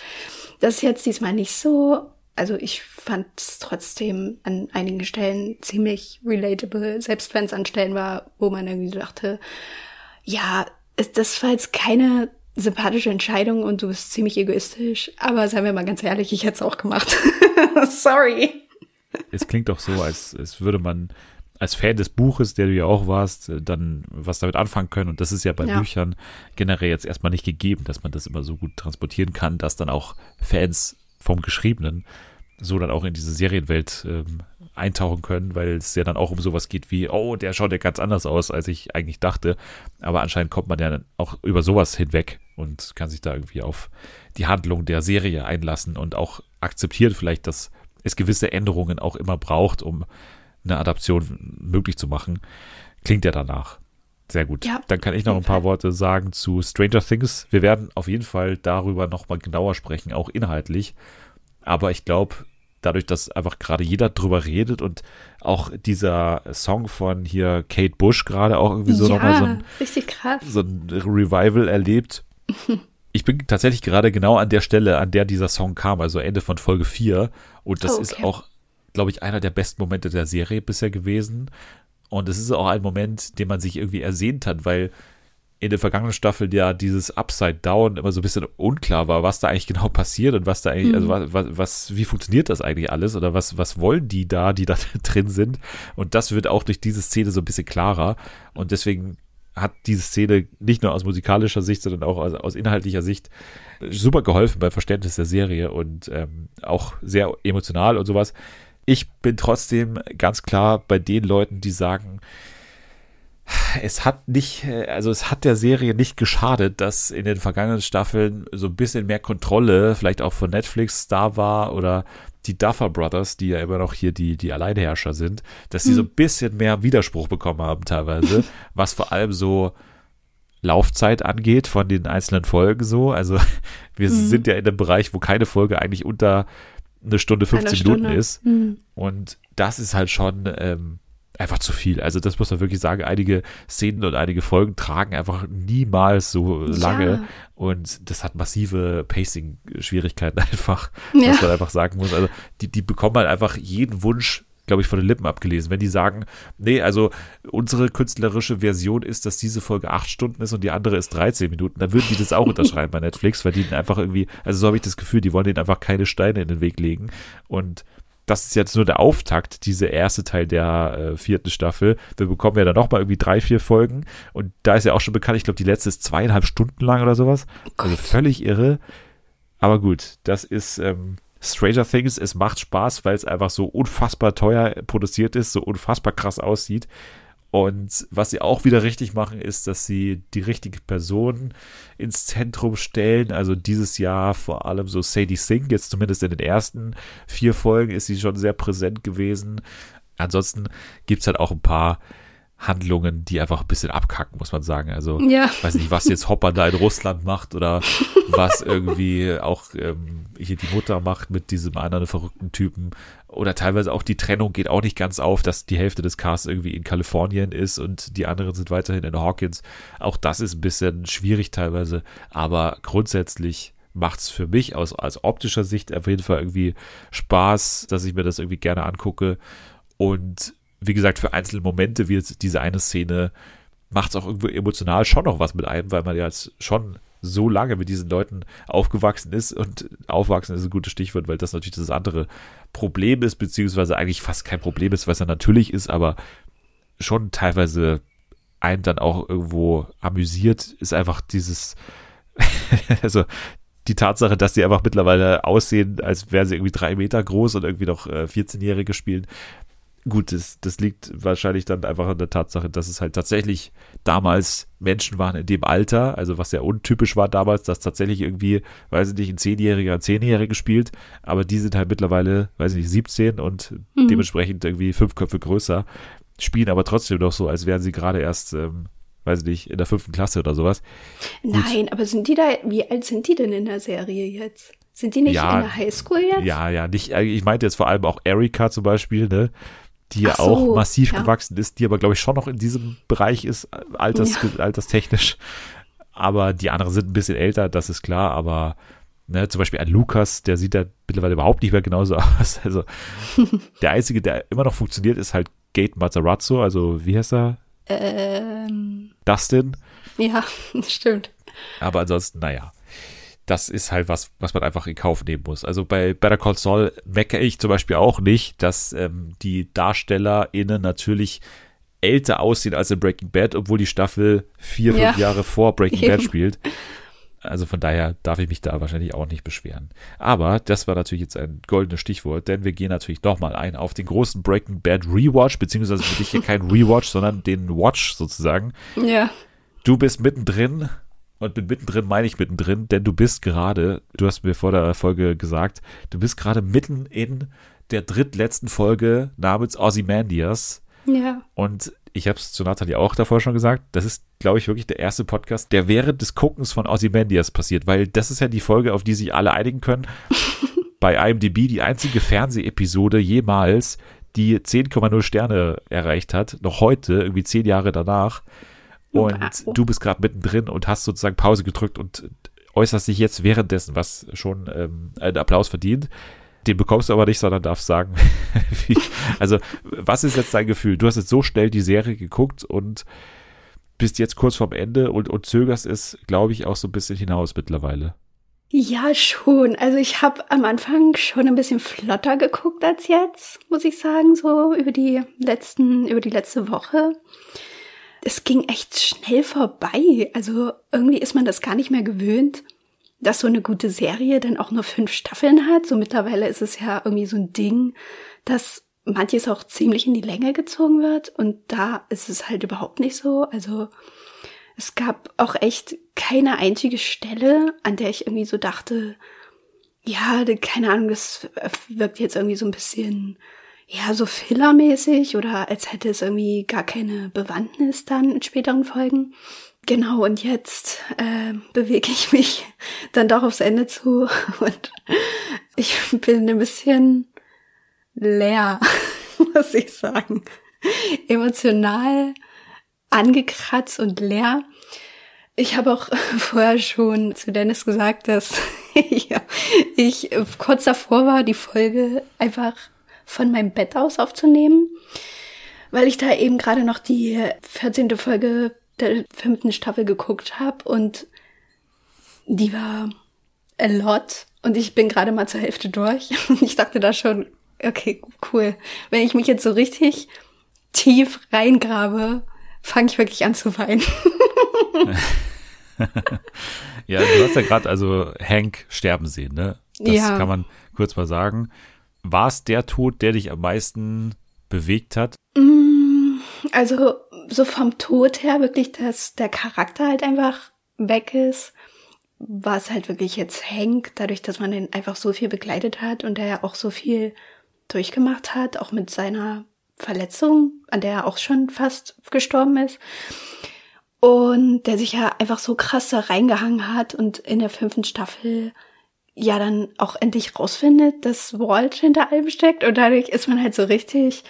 Das ist jetzt diesmal nicht so also ich fand es trotzdem an einigen Stellen ziemlich relatable, selbst wenn es an Stellen war, wo man irgendwie dachte, ja, das war jetzt keine sympathische Entscheidung und du bist ziemlich egoistisch, aber seien wir mal ganz ehrlich, ich hätte es auch gemacht. Sorry. Es klingt doch so, als, als würde man als Fan des Buches, der du ja auch warst, dann was damit anfangen können. Und das ist ja bei ja. Büchern generell jetzt erstmal nicht gegeben, dass man das immer so gut transportieren kann, dass dann auch Fans vom Geschriebenen so dann auch in diese Serienwelt ähm, eintauchen können, weil es ja dann auch um sowas geht wie, oh, der schaut ja ganz anders aus, als ich eigentlich dachte. Aber anscheinend kommt man ja dann auch über sowas hinweg und kann sich da irgendwie auf die Handlung der Serie einlassen und auch akzeptiert vielleicht, dass es gewisse Änderungen auch immer braucht, um eine Adaption möglich zu machen. Klingt ja danach. Sehr gut. Ja, Dann kann ich noch ein paar Fall. Worte sagen zu Stranger Things. Wir werden auf jeden Fall darüber nochmal genauer sprechen, auch inhaltlich. Aber ich glaube, dadurch, dass einfach gerade jeder drüber redet und auch dieser Song von hier Kate Bush gerade auch irgendwie so ja, nochmal so ein, richtig krass. so ein Revival erlebt. ich bin tatsächlich gerade genau an der Stelle, an der dieser Song kam, also Ende von Folge 4. Und das oh, okay. ist auch, glaube ich, einer der besten Momente der Serie bisher gewesen. Und es ist auch ein Moment, den man sich irgendwie ersehnt hat, weil in der vergangenen Staffel ja dieses Upside Down immer so ein bisschen unklar war, was da eigentlich genau passiert und was da eigentlich, also mhm. also was, was, wie funktioniert das eigentlich alles oder was, was wollen die da, die da drin sind? Und das wird auch durch diese Szene so ein bisschen klarer. Und deswegen hat diese Szene nicht nur aus musikalischer Sicht, sondern auch aus, aus inhaltlicher Sicht super geholfen beim Verständnis der Serie und ähm, auch sehr emotional und sowas. Ich bin trotzdem ganz klar bei den Leuten, die sagen, es hat nicht, also es hat der Serie nicht geschadet, dass in den vergangenen Staffeln so ein bisschen mehr Kontrolle vielleicht auch von Netflix da war oder die Duffer Brothers, die ja immer noch hier die, die Alleinherrscher sind, dass sie so ein bisschen mehr Widerspruch bekommen haben teilweise, was vor allem so Laufzeit angeht von den einzelnen Folgen so. Also wir hm. sind ja in einem Bereich, wo keine Folge eigentlich unter eine Stunde 15 eine Minuten Stunde. ist. Mhm. Und das ist halt schon ähm, einfach zu viel. Also das muss man wirklich sagen. Einige Szenen und einige Folgen tragen einfach niemals so lange. Ja. Und das hat massive Pacing-Schwierigkeiten einfach, ja. was man einfach sagen muss. Also die, die bekommen halt einfach jeden Wunsch glaube ich, von den Lippen abgelesen. Wenn die sagen, nee, also unsere künstlerische Version ist, dass diese Folge acht Stunden ist und die andere ist 13 Minuten, dann würden die das auch unterschreiben bei Netflix, weil die einfach irgendwie, also so habe ich das Gefühl, die wollen denen einfach keine Steine in den Weg legen. Und das ist jetzt nur der Auftakt, diese erste Teil der äh, vierten Staffel. Wir bekommen ja dann nochmal irgendwie drei, vier Folgen. Und da ist ja auch schon bekannt, ich glaube, die letzte ist zweieinhalb Stunden lang oder sowas. Oh also völlig irre. Aber gut, das ist, ähm, Stranger Things, es macht Spaß, weil es einfach so unfassbar teuer produziert ist, so unfassbar krass aussieht. Und was sie auch wieder richtig machen, ist, dass sie die richtige Person ins Zentrum stellen. Also dieses Jahr vor allem so Sadie Sink, jetzt zumindest in den ersten vier Folgen ist sie schon sehr präsent gewesen. Ansonsten gibt's halt auch ein paar Handlungen, die einfach ein bisschen abkacken, muss man sagen. Also, Ja. weiß nicht, was jetzt Hopper da in Russland macht oder was irgendwie auch ähm, hier die Mutter macht mit diesem anderen verrückten Typen. Oder teilweise auch die Trennung geht auch nicht ganz auf, dass die Hälfte des Casts irgendwie in Kalifornien ist und die anderen sind weiterhin in Hawkins. Auch das ist ein bisschen schwierig teilweise, aber grundsätzlich macht's für mich aus als optischer Sicht auf jeden Fall irgendwie Spaß, dass ich mir das irgendwie gerne angucke. Und wie gesagt, für einzelne Momente, wie jetzt diese eine Szene, macht's auch irgendwo emotional schon noch was mit einem, weil man ja jetzt schon so lange mit diesen Leuten aufgewachsen ist und aufwachsen ist ein gutes Stichwort, weil das natürlich das andere Problem ist, beziehungsweise eigentlich fast kein Problem ist, was ja natürlich ist, aber schon teilweise einen dann auch irgendwo amüsiert, ist einfach dieses, also die Tatsache, dass die einfach mittlerweile aussehen, als wären sie irgendwie drei Meter groß und irgendwie noch äh, 14-Jährige spielen. Gut, das, das liegt wahrscheinlich dann einfach an der Tatsache, dass es halt tatsächlich damals Menschen waren in dem Alter, also was sehr untypisch war damals, dass tatsächlich irgendwie, weiß ich nicht, ein Zehnjähriger, ein Zehnjährige spielt, aber die sind halt mittlerweile, weiß ich nicht, 17 und Mhm. dementsprechend irgendwie fünf Köpfe größer, spielen aber trotzdem noch so, als wären sie gerade erst, ähm, weiß ich nicht, in der fünften Klasse oder sowas. Nein, aber sind die da, wie alt sind die denn in der Serie jetzt? Sind die nicht Ja. in der Highschool jetzt? Ja, ja, nicht, äh, ich meinte jetzt vor allem auch Erika zum Beispiel, ne? Die ja so, auch massiv ja. gewachsen ist, die aber, glaube ich, schon noch in diesem Bereich ist, äh, alters, alterstechnisch. Aber die anderen sind ein bisschen älter, das ist klar, aber ne, zum Beispiel ein Lukas, der sieht ja mittlerweile überhaupt nicht mehr genauso aus. Also der einzige, der immer noch funktioniert, ist halt Gate Matarazzo, also wie heißt er? Ähm, Dustin. ja, stimmt. Aber ansonsten, naja, das ist halt was, was man einfach in Kauf nehmen muss. Also bei Better Call Saul meckere ich zum Beispiel auch nicht, dass ähm, die DarstellerInnen natürlich älter aussehen als in Breaking Bad, obwohl die Staffel vier, fünf Ja. Jahre vor Breaking Bad spielt. Also von daher darf ich mich da wahrscheinlich auch nicht beschweren. Aber das war natürlich jetzt ein goldenes Stichwort, denn wir gehen natürlich nochmal ein auf den großen Breaking Bad Rewatch, beziehungsweise für dich hier kein Rewatch, sondern den Watch sozusagen. Ja. Du bist mittendrin und mit mittendrin meine ich mittendrin, denn du bist gerade, du hast mir vor der Folge gesagt, du bist gerade mitten in der drittletzten Folge namens Ozymandias Ja. und ich habe es zu Nathalie auch davor schon gesagt, das ist, glaube ich, wirklich der erste Podcast, der während des Guckens von Ozymandias passiert, weil das ist ja die Folge, auf die sich alle einigen können. Bei IMDb die einzige Fernsehepisode jemals, die 10,0 Sterne erreicht hat, noch heute, irgendwie zehn Jahre danach. Und du bist gerade mittendrin und hast sozusagen Pause gedrückt und äußerst dich jetzt währenddessen, was schon ähm, einen Applaus verdient. Den bekommst du aber nicht, sondern darfst sagen, wie, also was ist jetzt dein Gefühl? Du hast jetzt so schnell die Serie geguckt und bist jetzt kurz vorm Ende und, und zögerst es, glaube ich, auch so ein bisschen hinaus mittlerweile. Ja, schon. Also ich habe am Anfang schon ein bisschen flotter geguckt als jetzt, muss ich sagen, so über die letzten, über die letzte Woche. Es ging echt schnell vorbei. Also irgendwie ist man das gar nicht mehr gewöhnt, dass so eine gute Serie dann auch nur fünf Staffeln hat. So mittlerweile ist es ja irgendwie so ein Ding, dass manches auch ziemlich in die Länge gezogen wird. Und da ist es halt überhaupt nicht so. Also es gab auch echt keine einzige Stelle, an der ich irgendwie so dachte, ja, keine Ahnung, das wirkt jetzt irgendwie so ein bisschen, ja, so fillermäßig oder als hätte es irgendwie gar keine Bewandtnis dann in späteren Folgen. Genau, und jetzt äh, bewege ich mich dann doch aufs Ende zu und ich bin ein bisschen leer, muss ich sagen. Emotional angekratzt und leer. Ich habe auch vorher schon zu Dennis gesagt, dass ich kurz davor war, die Folge einfach von meinem Bett aus aufzunehmen, weil ich da eben gerade noch die 14. Folge der fünften Staffel geguckt habe und die war a lot und ich bin gerade mal zur Hälfte durch und ich dachte da schon, okay, cool. Wenn ich mich jetzt so richtig tief reingrabe, fange ich wirklich an zu weinen. Ja, du hast ja gerade also Hank sterben sehen, ne? Das Ja. kann man kurz mal sagen. War es der Tod, der dich am meisten bewegt hat? Also so vom Tod her wirklich, dass der Charakter halt einfach weg ist, war es halt wirklich jetzt Hank, dadurch, dass man ihn einfach so viel begleitet hat und er ja auch so viel durchgemacht hat, auch mit seiner Verletzung, an der er auch schon fast gestorben ist. Und der sich ja einfach so krass da reingehangen hat und in der fünften Staffel ja dann auch endlich rausfindet, dass Walt hinter allem steckt und dadurch ist man halt so richtig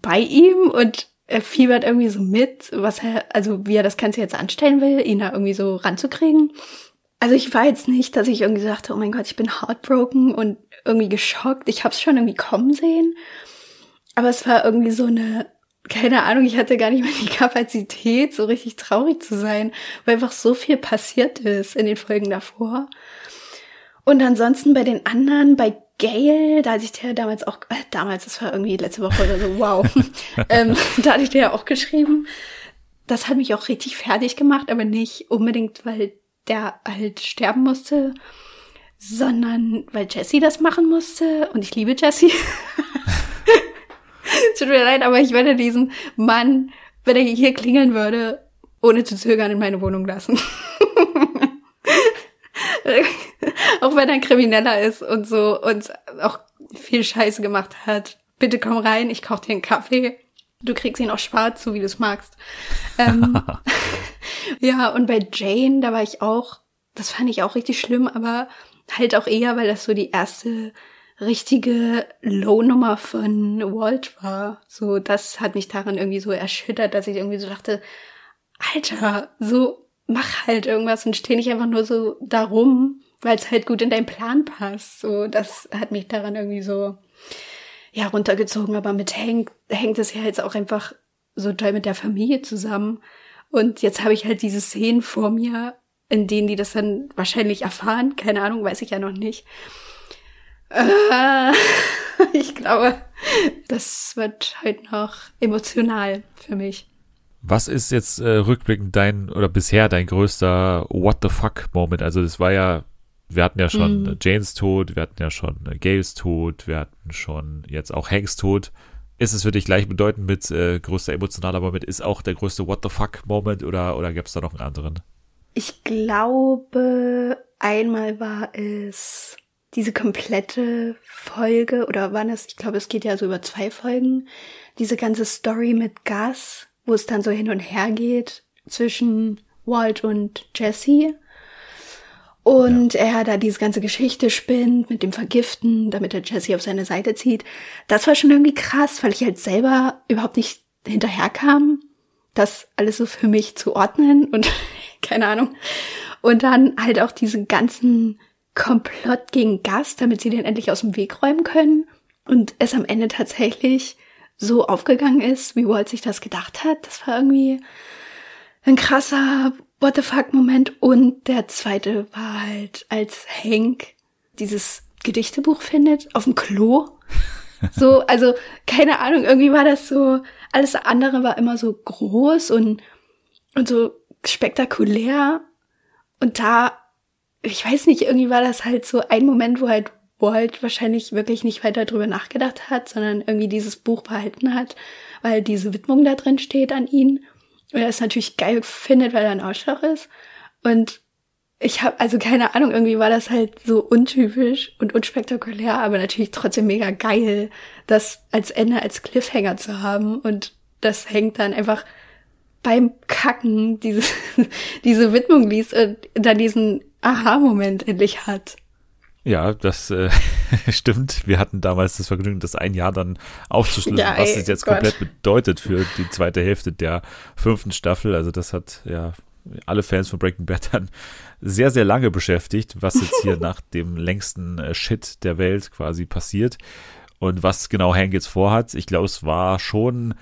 bei ihm und er fiebert irgendwie so mit, was er, also wie er das Ganze jetzt anstellen will, ihn da irgendwie so ranzukriegen. Also ich war jetzt nicht, dass ich irgendwie sagte, oh mein Gott, ich bin heartbroken und irgendwie geschockt. Ich hab's schon irgendwie kommen sehen. Aber es war irgendwie so eine, keine Ahnung, ich hatte gar nicht mehr die Kapazität, so richtig traurig zu sein, weil einfach so viel passiert ist in den Folgen davor. Und ansonsten bei den anderen, bei Gail, da hatte ich dir damals auch, äh, damals, das war irgendwie letzte Woche oder so, wow. ähm, da hatte ich dir ja auch geschrieben. Das hat mich auch richtig fertig gemacht, aber nicht unbedingt, weil der halt sterben musste, sondern weil Jessie das machen musste. Und ich liebe Jessie. Tut mir leid, aber ich werde diesen Mann, wenn er hier klingeln würde, ohne zu zögern in meine Wohnung lassen. auch wenn er ein Krimineller ist und so und auch viel Scheiße gemacht hat. Bitte komm rein, ich koche dir einen Kaffee. Du kriegst ihn auch schwarz, so wie du es magst. Ähm, ja, und bei Jane, da war ich auch, das fand ich auch richtig schlimm, aber halt auch eher, weil das so die erste richtige Low-Nummer von Walt war. So, das hat mich daran irgendwie so erschüttert, dass ich irgendwie so dachte, Alter, so mach halt irgendwas und steh nicht einfach nur so darum, weil es halt gut in deinen Plan passt. So, das hat mich daran irgendwie so ja runtergezogen. Aber mit Hank hängt es ja jetzt auch einfach so toll mit der Familie zusammen. Und jetzt habe ich halt diese Szenen vor mir, in denen die das dann wahrscheinlich erfahren. Keine Ahnung, weiß ich ja noch nicht. Äh, ich glaube, das wird halt noch emotional für mich. Was ist jetzt äh, rückblickend dein oder bisher dein größter What the fuck Moment? Also das war ja, wir hatten ja schon mm. Janes Tod, wir hatten ja schon äh, Gales Tod, wir hatten schon jetzt auch Hanks Tod. Ist es für dich gleichbedeutend mit äh, größter emotionaler Moment? Ist auch der größte What the fuck Moment oder, oder gab es da noch einen anderen? Ich glaube, einmal war es diese komplette Folge oder wann es, ich glaube, es geht ja so über zwei Folgen, diese ganze Story mit Gas, wo es dann so hin und her geht zwischen Walt und Jesse. Und ja. er da diese ganze Geschichte spinnt mit dem Vergiften, damit er Jesse auf seine Seite zieht. Das war schon irgendwie krass, weil ich halt selber überhaupt nicht hinterherkam, das alles so für mich zu ordnen und keine Ahnung. Und dann halt auch diese ganzen Komplott gegen Gas, damit sie den endlich aus dem Weg räumen können. Und es am Ende tatsächlich so aufgegangen ist, wie Walt sich das gedacht hat. Das war irgendwie ein krasser What the fuck Moment. Und der zweite war halt, als Hank dieses Gedichtebuch findet auf dem Klo. So, also keine Ahnung, irgendwie war das so, alles andere war immer so groß und, und so spektakulär. Und da, ich weiß nicht, irgendwie war das halt so ein Moment, wo halt Walt wahrscheinlich wirklich nicht weiter drüber nachgedacht hat, sondern irgendwie dieses Buch behalten hat, weil diese Widmung da drin steht an ihn. Und er es natürlich geil findet, weil er ein Arschloch ist. Und ich habe also keine Ahnung, irgendwie war das halt so untypisch und unspektakulär, aber natürlich trotzdem mega geil, das als Ende als Cliffhanger zu haben. Und das hängt dann einfach beim Kacken diese, diese Widmung liest und dann diesen Aha-Moment endlich hat. Ja, das äh, stimmt. Wir hatten damals das Vergnügen, das ein Jahr dann aufzuschlüsseln, ja, was es jetzt Gott. komplett bedeutet für die zweite Hälfte der fünften Staffel. Also das hat ja alle Fans von Breaking Bad dann sehr, sehr lange beschäftigt, was jetzt hier nach dem längsten äh, Shit der Welt quasi passiert und was genau Hank jetzt vorhat. Ich glaube, es war schon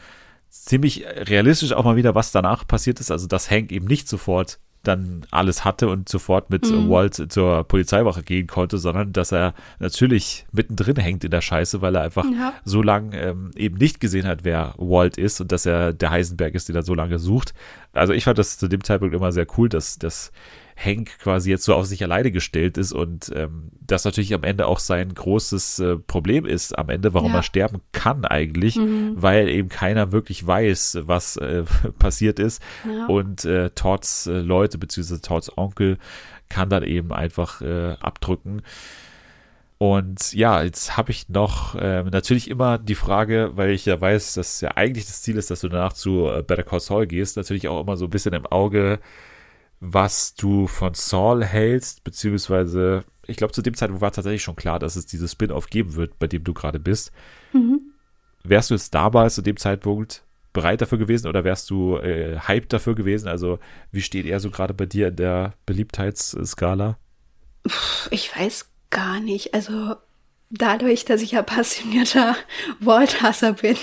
ziemlich realistisch auch mal wieder, was danach passiert ist. Also, dass Hank eben nicht sofort dann alles hatte und sofort mit mhm. Walt zur Polizeiwache gehen konnte, sondern dass er natürlich mittendrin hängt in der Scheiße, weil er einfach ja. so lange ähm, eben nicht gesehen hat, wer Walt ist und dass er der Heisenberg ist, den er so lange sucht. Also ich fand das zu dem Zeitpunkt immer sehr cool, dass, dass Hank quasi jetzt so auf sich alleine gestellt ist und ähm, das natürlich am Ende auch sein großes äh, Problem ist am Ende, warum ja. er sterben kann eigentlich, mhm. weil eben keiner wirklich weiß, was äh, passiert ist ja. und äh, Todds äh, Leute beziehungsweise Todds Onkel kann dann eben einfach äh, abdrücken. Und ja, jetzt habe ich noch äh, natürlich immer die Frage, weil ich ja weiß, dass ja eigentlich das Ziel ist, dass du danach zu äh, Better Call Saul gehst, natürlich auch immer so ein bisschen im Auge, was du von Saul hältst, beziehungsweise ich glaube, zu dem Zeitpunkt war tatsächlich schon klar, dass es dieses Spin-off geben wird, bei dem du gerade bist. Mhm. Wärst du jetzt damals zu dem Zeitpunkt bereit dafür gewesen oder wärst du äh, hyped dafür gewesen? Also, wie steht er so gerade bei dir in der Beliebtheitsskala? Ich weiß gar nicht. Also dadurch, dass ich ja passionierter Worthasser bin,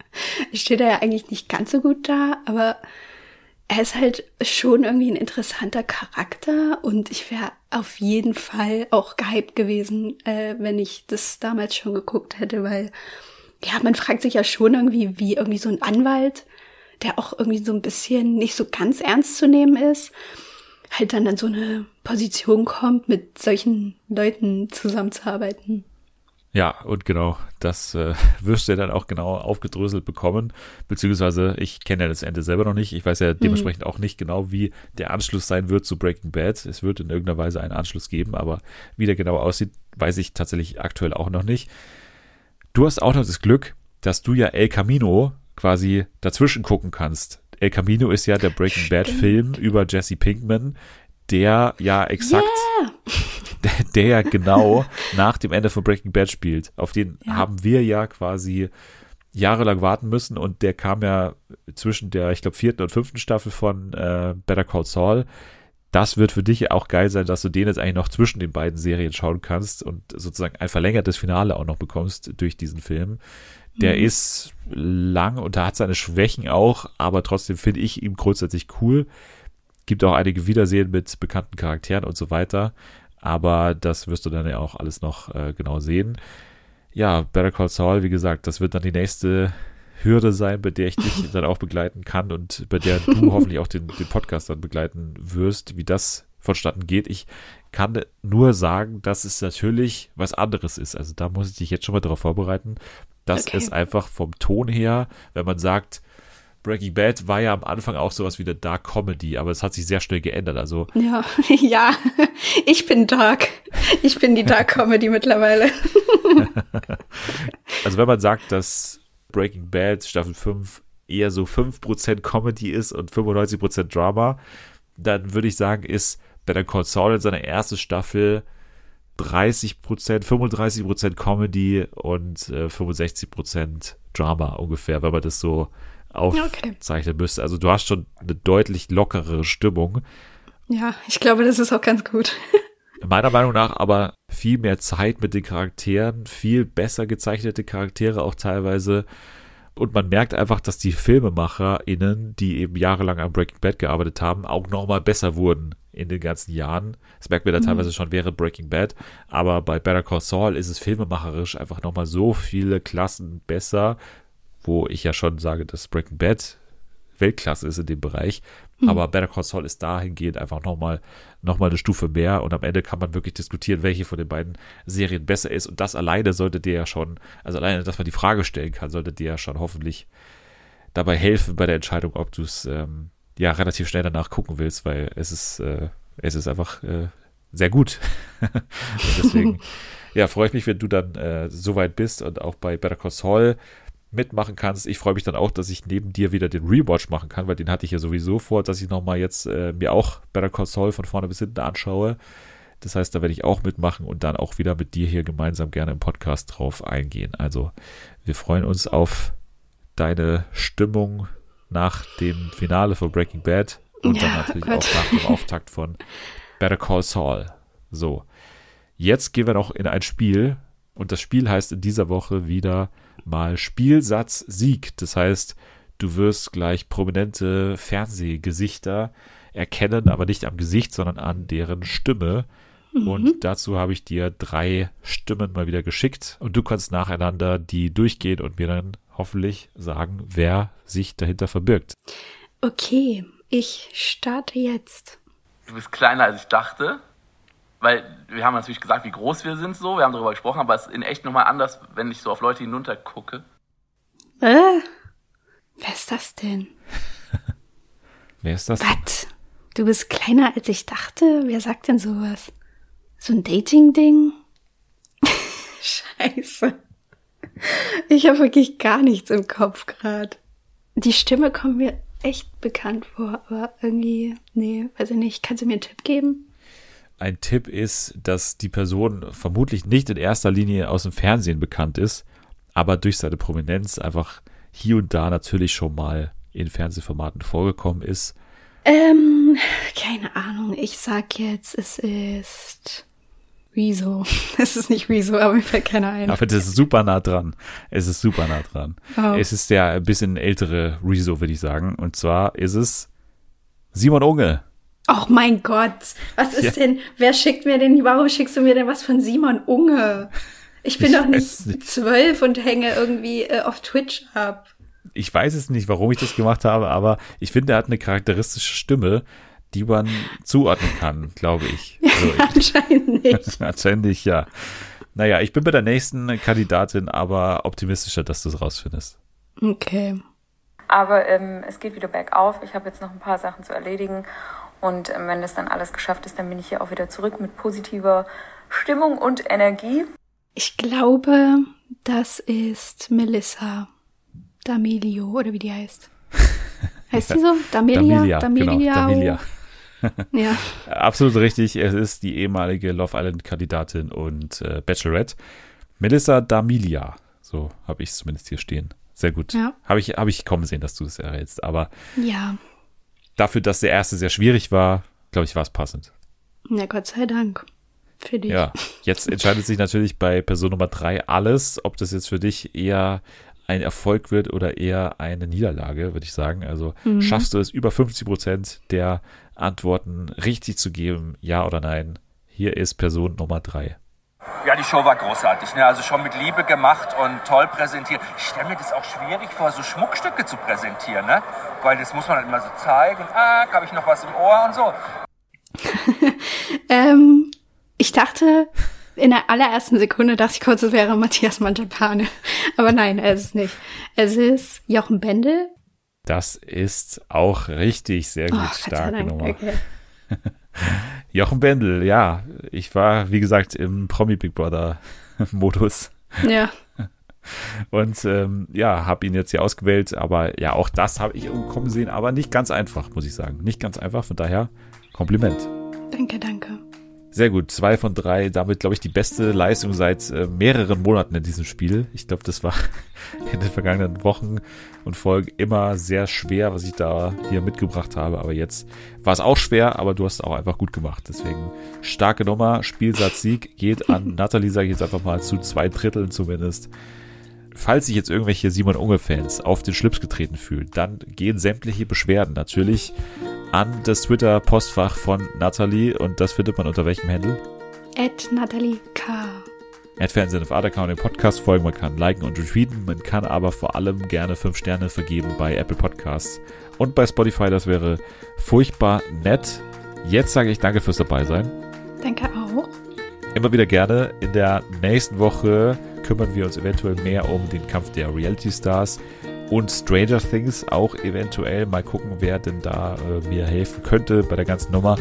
steht er ja eigentlich nicht ganz so gut da, aber er ist halt schon irgendwie ein interessanter Charakter und ich wäre auf jeden Fall auch gehypt gewesen, äh, wenn ich das damals schon geguckt hätte, weil ja, man fragt sich ja schon irgendwie, wie irgendwie so ein Anwalt, der auch irgendwie so ein bisschen nicht so ganz ernst zu nehmen ist, halt dann an so eine Position kommt, mit solchen Leuten zusammenzuarbeiten. Ja, und genau, das äh, wirst du ja dann auch genau aufgedröselt bekommen. Beziehungsweise, ich kenne ja das Ende selber noch nicht. Ich weiß ja mhm. dementsprechend auch nicht genau, wie der Anschluss sein wird zu Breaking Bad. Es wird in irgendeiner Weise einen Anschluss geben, aber wie der genau aussieht, weiß ich tatsächlich aktuell auch noch nicht. Du hast auch noch das Glück, dass du ja El Camino quasi dazwischen gucken kannst. El Camino ist ja der Breaking Bad Film über Jesse Pinkman, der ja exakt, yeah. Der, der, ja genau nach dem Ende von Breaking Bad spielt. Auf den ja. haben wir ja quasi jahrelang warten müssen und der kam ja zwischen der, ich glaube, vierten und fünften Staffel von äh, Better Call Saul. Das wird für dich auch geil sein, dass du den jetzt eigentlich noch zwischen den beiden Serien schauen kannst und sozusagen ein verlängertes Finale auch noch bekommst durch diesen Film. Der mhm. ist lang und da hat seine Schwächen auch, aber trotzdem finde ich ihn grundsätzlich cool. Gibt auch einige Wiedersehen mit bekannten Charakteren und so weiter. Aber das wirst du dann ja auch alles noch äh, genau sehen. Ja, Better Call Saul, wie gesagt, das wird dann die nächste Hürde sein, bei der ich dich dann auch begleiten kann und bei der du hoffentlich auch den, den Podcast dann begleiten wirst, wie das vonstatten geht. Ich kann nur sagen, dass es natürlich was anderes ist. Also da muss ich dich jetzt schon mal darauf vorbereiten. Das okay. ist einfach vom Ton her, wenn man sagt, Breaking Bad war ja am Anfang auch sowas wie eine Dark Comedy, aber es hat sich sehr schnell geändert. Also ja, ja, ich bin Dark. Ich bin die Dark Comedy mittlerweile. also wenn man sagt, dass Breaking Bad Staffel 5 eher so 5% Comedy ist und 95% Drama, dann würde ich sagen, ist Better Call Saul in seiner ersten Staffel 30 Prozent, 35 Prozent Comedy und äh, 65 Prozent Drama ungefähr, wenn man das so aufzeichnen okay. müsste. Also du hast schon eine deutlich lockerere Stimmung. Ja, ich glaube, das ist auch ganz gut. Meiner Meinung nach aber viel mehr Zeit mit den Charakteren, viel besser gezeichnete Charaktere auch teilweise. Und man merkt einfach, dass die FilmemacherInnen, die eben jahrelang an Breaking Bad gearbeitet haben, auch nochmal besser wurden in den ganzen Jahren. Das merkt man da mhm. teilweise schon während Breaking Bad. Aber bei Better Call Saul ist es filmemacherisch einfach nochmal so viele Klassen besser, wo ich ja schon sage, dass Breaking Bad Weltklasse ist in dem Bereich. Mhm. Aber Better Call Saul ist dahingehend einfach nochmal noch mal eine Stufe mehr. Und am Ende kann man wirklich diskutieren, welche von den beiden Serien besser ist. Und das alleine sollte dir ja schon, also alleine, dass man die Frage stellen kann, sollte dir ja schon hoffentlich dabei helfen bei der Entscheidung, ob du es ähm, ja relativ schnell danach gucken willst, weil es ist, äh, es ist einfach äh, sehr gut. deswegen, ja, freue ich mich, wenn du dann äh, so weit bist und auch bei Better Call Saul mitmachen kannst. Ich freue mich dann auch, dass ich neben dir wieder den Rewatch machen kann, weil den hatte ich ja sowieso vor, dass ich nochmal jetzt äh, mir auch Better Call Saul von vorne bis hinten anschaue. Das heißt, da werde ich auch mitmachen und dann auch wieder mit dir hier gemeinsam gerne im Podcast drauf eingehen. Also wir freuen uns auf deine Stimmung nach dem Finale von Breaking Bad und ja, dann natürlich Gott. auch nach dem Auftakt von Better Call Saul. So, jetzt gehen wir noch in ein Spiel und das Spiel heißt in dieser Woche wieder mal Spielsatz Sieg. Das heißt, du wirst gleich prominente Fernsehgesichter erkennen, aber nicht am Gesicht, sondern an deren Stimme. Mhm. Und dazu habe ich dir drei Stimmen mal wieder geschickt und du kannst nacheinander die durchgehen und mir dann hoffentlich sagen, wer sich dahinter verbirgt. Okay, ich starte jetzt. Du bist kleiner als ich dachte, weil wir haben natürlich gesagt, wie groß wir sind so, wir haben darüber gesprochen, aber es ist in echt nochmal anders, wenn ich so auf Leute hinunter gucke. Äh? Wer ist das denn? Wer ist das? Was? Du bist kleiner als ich dachte? Wer sagt denn sowas? So ein Dating-Ding? Scheiße. Ich habe wirklich gar nichts im Kopf gerade. Die Stimme kommt mir echt bekannt vor, aber irgendwie, nee, weiß ich nicht. Kannst du mir einen Tipp geben? Ein Tipp ist, dass die Person vermutlich nicht in erster Linie aus dem Fernsehen bekannt ist, aber durch seine Prominenz einfach hier und da natürlich schon mal in Fernsehformaten vorgekommen ist. Ähm, keine Ahnung. Ich sag jetzt, es ist Rezo. Es ist nicht Rezo, aber mir fällt keiner ein. Aber das ist super nah dran. Es ist super nah dran. Oh. Es ist der ein bisschen ältere Rezo, würde ich sagen. Und zwar ist es Simon Unge. Ach mein Gott, was ist ja. denn, wer schickt mir denn, warum schickst du mir denn was von Simon Unge? Ich bin ich doch nicht zwölf und hänge irgendwie äh, auf Twitch ab. Ich weiß es nicht, warum ich das gemacht habe, aber ich finde, er hat eine charakteristische Stimme, die man zuordnen kann, glaube ich. Also anscheinend nicht. anscheinend nicht, ja. Naja, ich bin bei der nächsten Kandidatin aber optimistischer, dass du es rausfindest. Okay. Aber ähm, es geht wieder bergauf. Ich habe jetzt noch ein paar Sachen zu erledigen. Und ähm, wenn das dann alles geschafft ist, dann bin ich hier auch wieder zurück mit positiver Stimmung und Energie. Ich glaube, das ist Melissa D'Amelio oder wie die heißt. Heißt die so? D'Amelia? D'Amelia, D'Amelia. Genau, D'Amelia. ja. Absolut richtig. Es ist die ehemalige Love Island-Kandidatin und äh, Bachelorette. Melissa D'Amelia. So habe ich es zumindest hier stehen. Sehr gut. Ja. Habe ich, hab ich kommen sehen, dass du es errätst. Aber ja. Dafür, dass der erste sehr schwierig war, glaube ich, war es passend. Ja, Gott sei Dank. Für dich. Ja, jetzt entscheidet sich natürlich bei Person Nummer drei alles, ob das jetzt für dich eher ein Erfolg wird oder eher eine Niederlage, würde ich sagen. Also mhm. schaffst du es, über 50 Prozent der Antworten richtig zu geben, ja oder nein? Hier ist Person Nummer drei. Ja, die Show war großartig. Ne? Also schon mit Liebe gemacht und toll präsentiert. Ich stelle mir das auch schwierig vor, so Schmuckstücke zu präsentieren, ne? Weil das muss man halt immer so zeigen. Ah, habe ich noch was im Ohr und so. ähm, ich dachte, in der allerersten Sekunde dachte ich kurz, es wäre Matthias Manjapane. Aber nein, es ist nicht. Es ist Jochen Bendel. Das ist auch richtig, sehr gut, oh, starke Nummer. Okay. Jochen Bendel, ja. Ich war, wie gesagt, im Promi Big Brother Modus. Ja. Und ähm, ja, habe ihn jetzt hier ausgewählt, aber ja, auch das habe ich kommen sehen, aber nicht ganz einfach, muss ich sagen. Nicht ganz einfach, von daher Kompliment. Danke, danke. Sehr gut, zwei von drei. Damit, glaube ich, die beste Leistung seit äh, mehreren Monaten in diesem Spiel. Ich glaube, das war in den vergangenen Wochen und Folgen immer sehr schwer, was ich da hier mitgebracht habe. Aber jetzt war es auch schwer, aber du hast es auch einfach gut gemacht. Deswegen starke Nummer. Spielsatz Sieg geht an Nathalie, sage ich jetzt einfach mal zu zwei Dritteln zumindest. Falls sich jetzt irgendwelche Simon Unge-Fans auf den Schlips getreten fühlen, dann gehen sämtliche Beschwerden natürlich an das Twitter-Postfach von Nathalie und das findet man unter welchem Handle? At Nathalie K. At Fernsehen auf Art Account den Podcast folgen, man kann liken und retweeten, man kann aber vor allem gerne 5 Sterne vergeben bei Apple Podcasts und bei Spotify, das wäre furchtbar nett. Jetzt sage ich danke fürs dabei sein. Danke auch. Immer wieder gerne. In der nächsten Woche kümmern wir uns eventuell mehr um den Kampf der Reality Stars und Stranger Things auch eventuell. Mal gucken, wer denn da äh, mir helfen könnte bei der ganzen Nummer.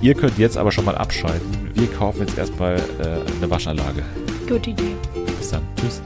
Ihr könnt jetzt aber schon mal abschalten. Wir kaufen jetzt erstmal äh, eine Waschanlage. Gute Idee. Bis dann. Tschüss.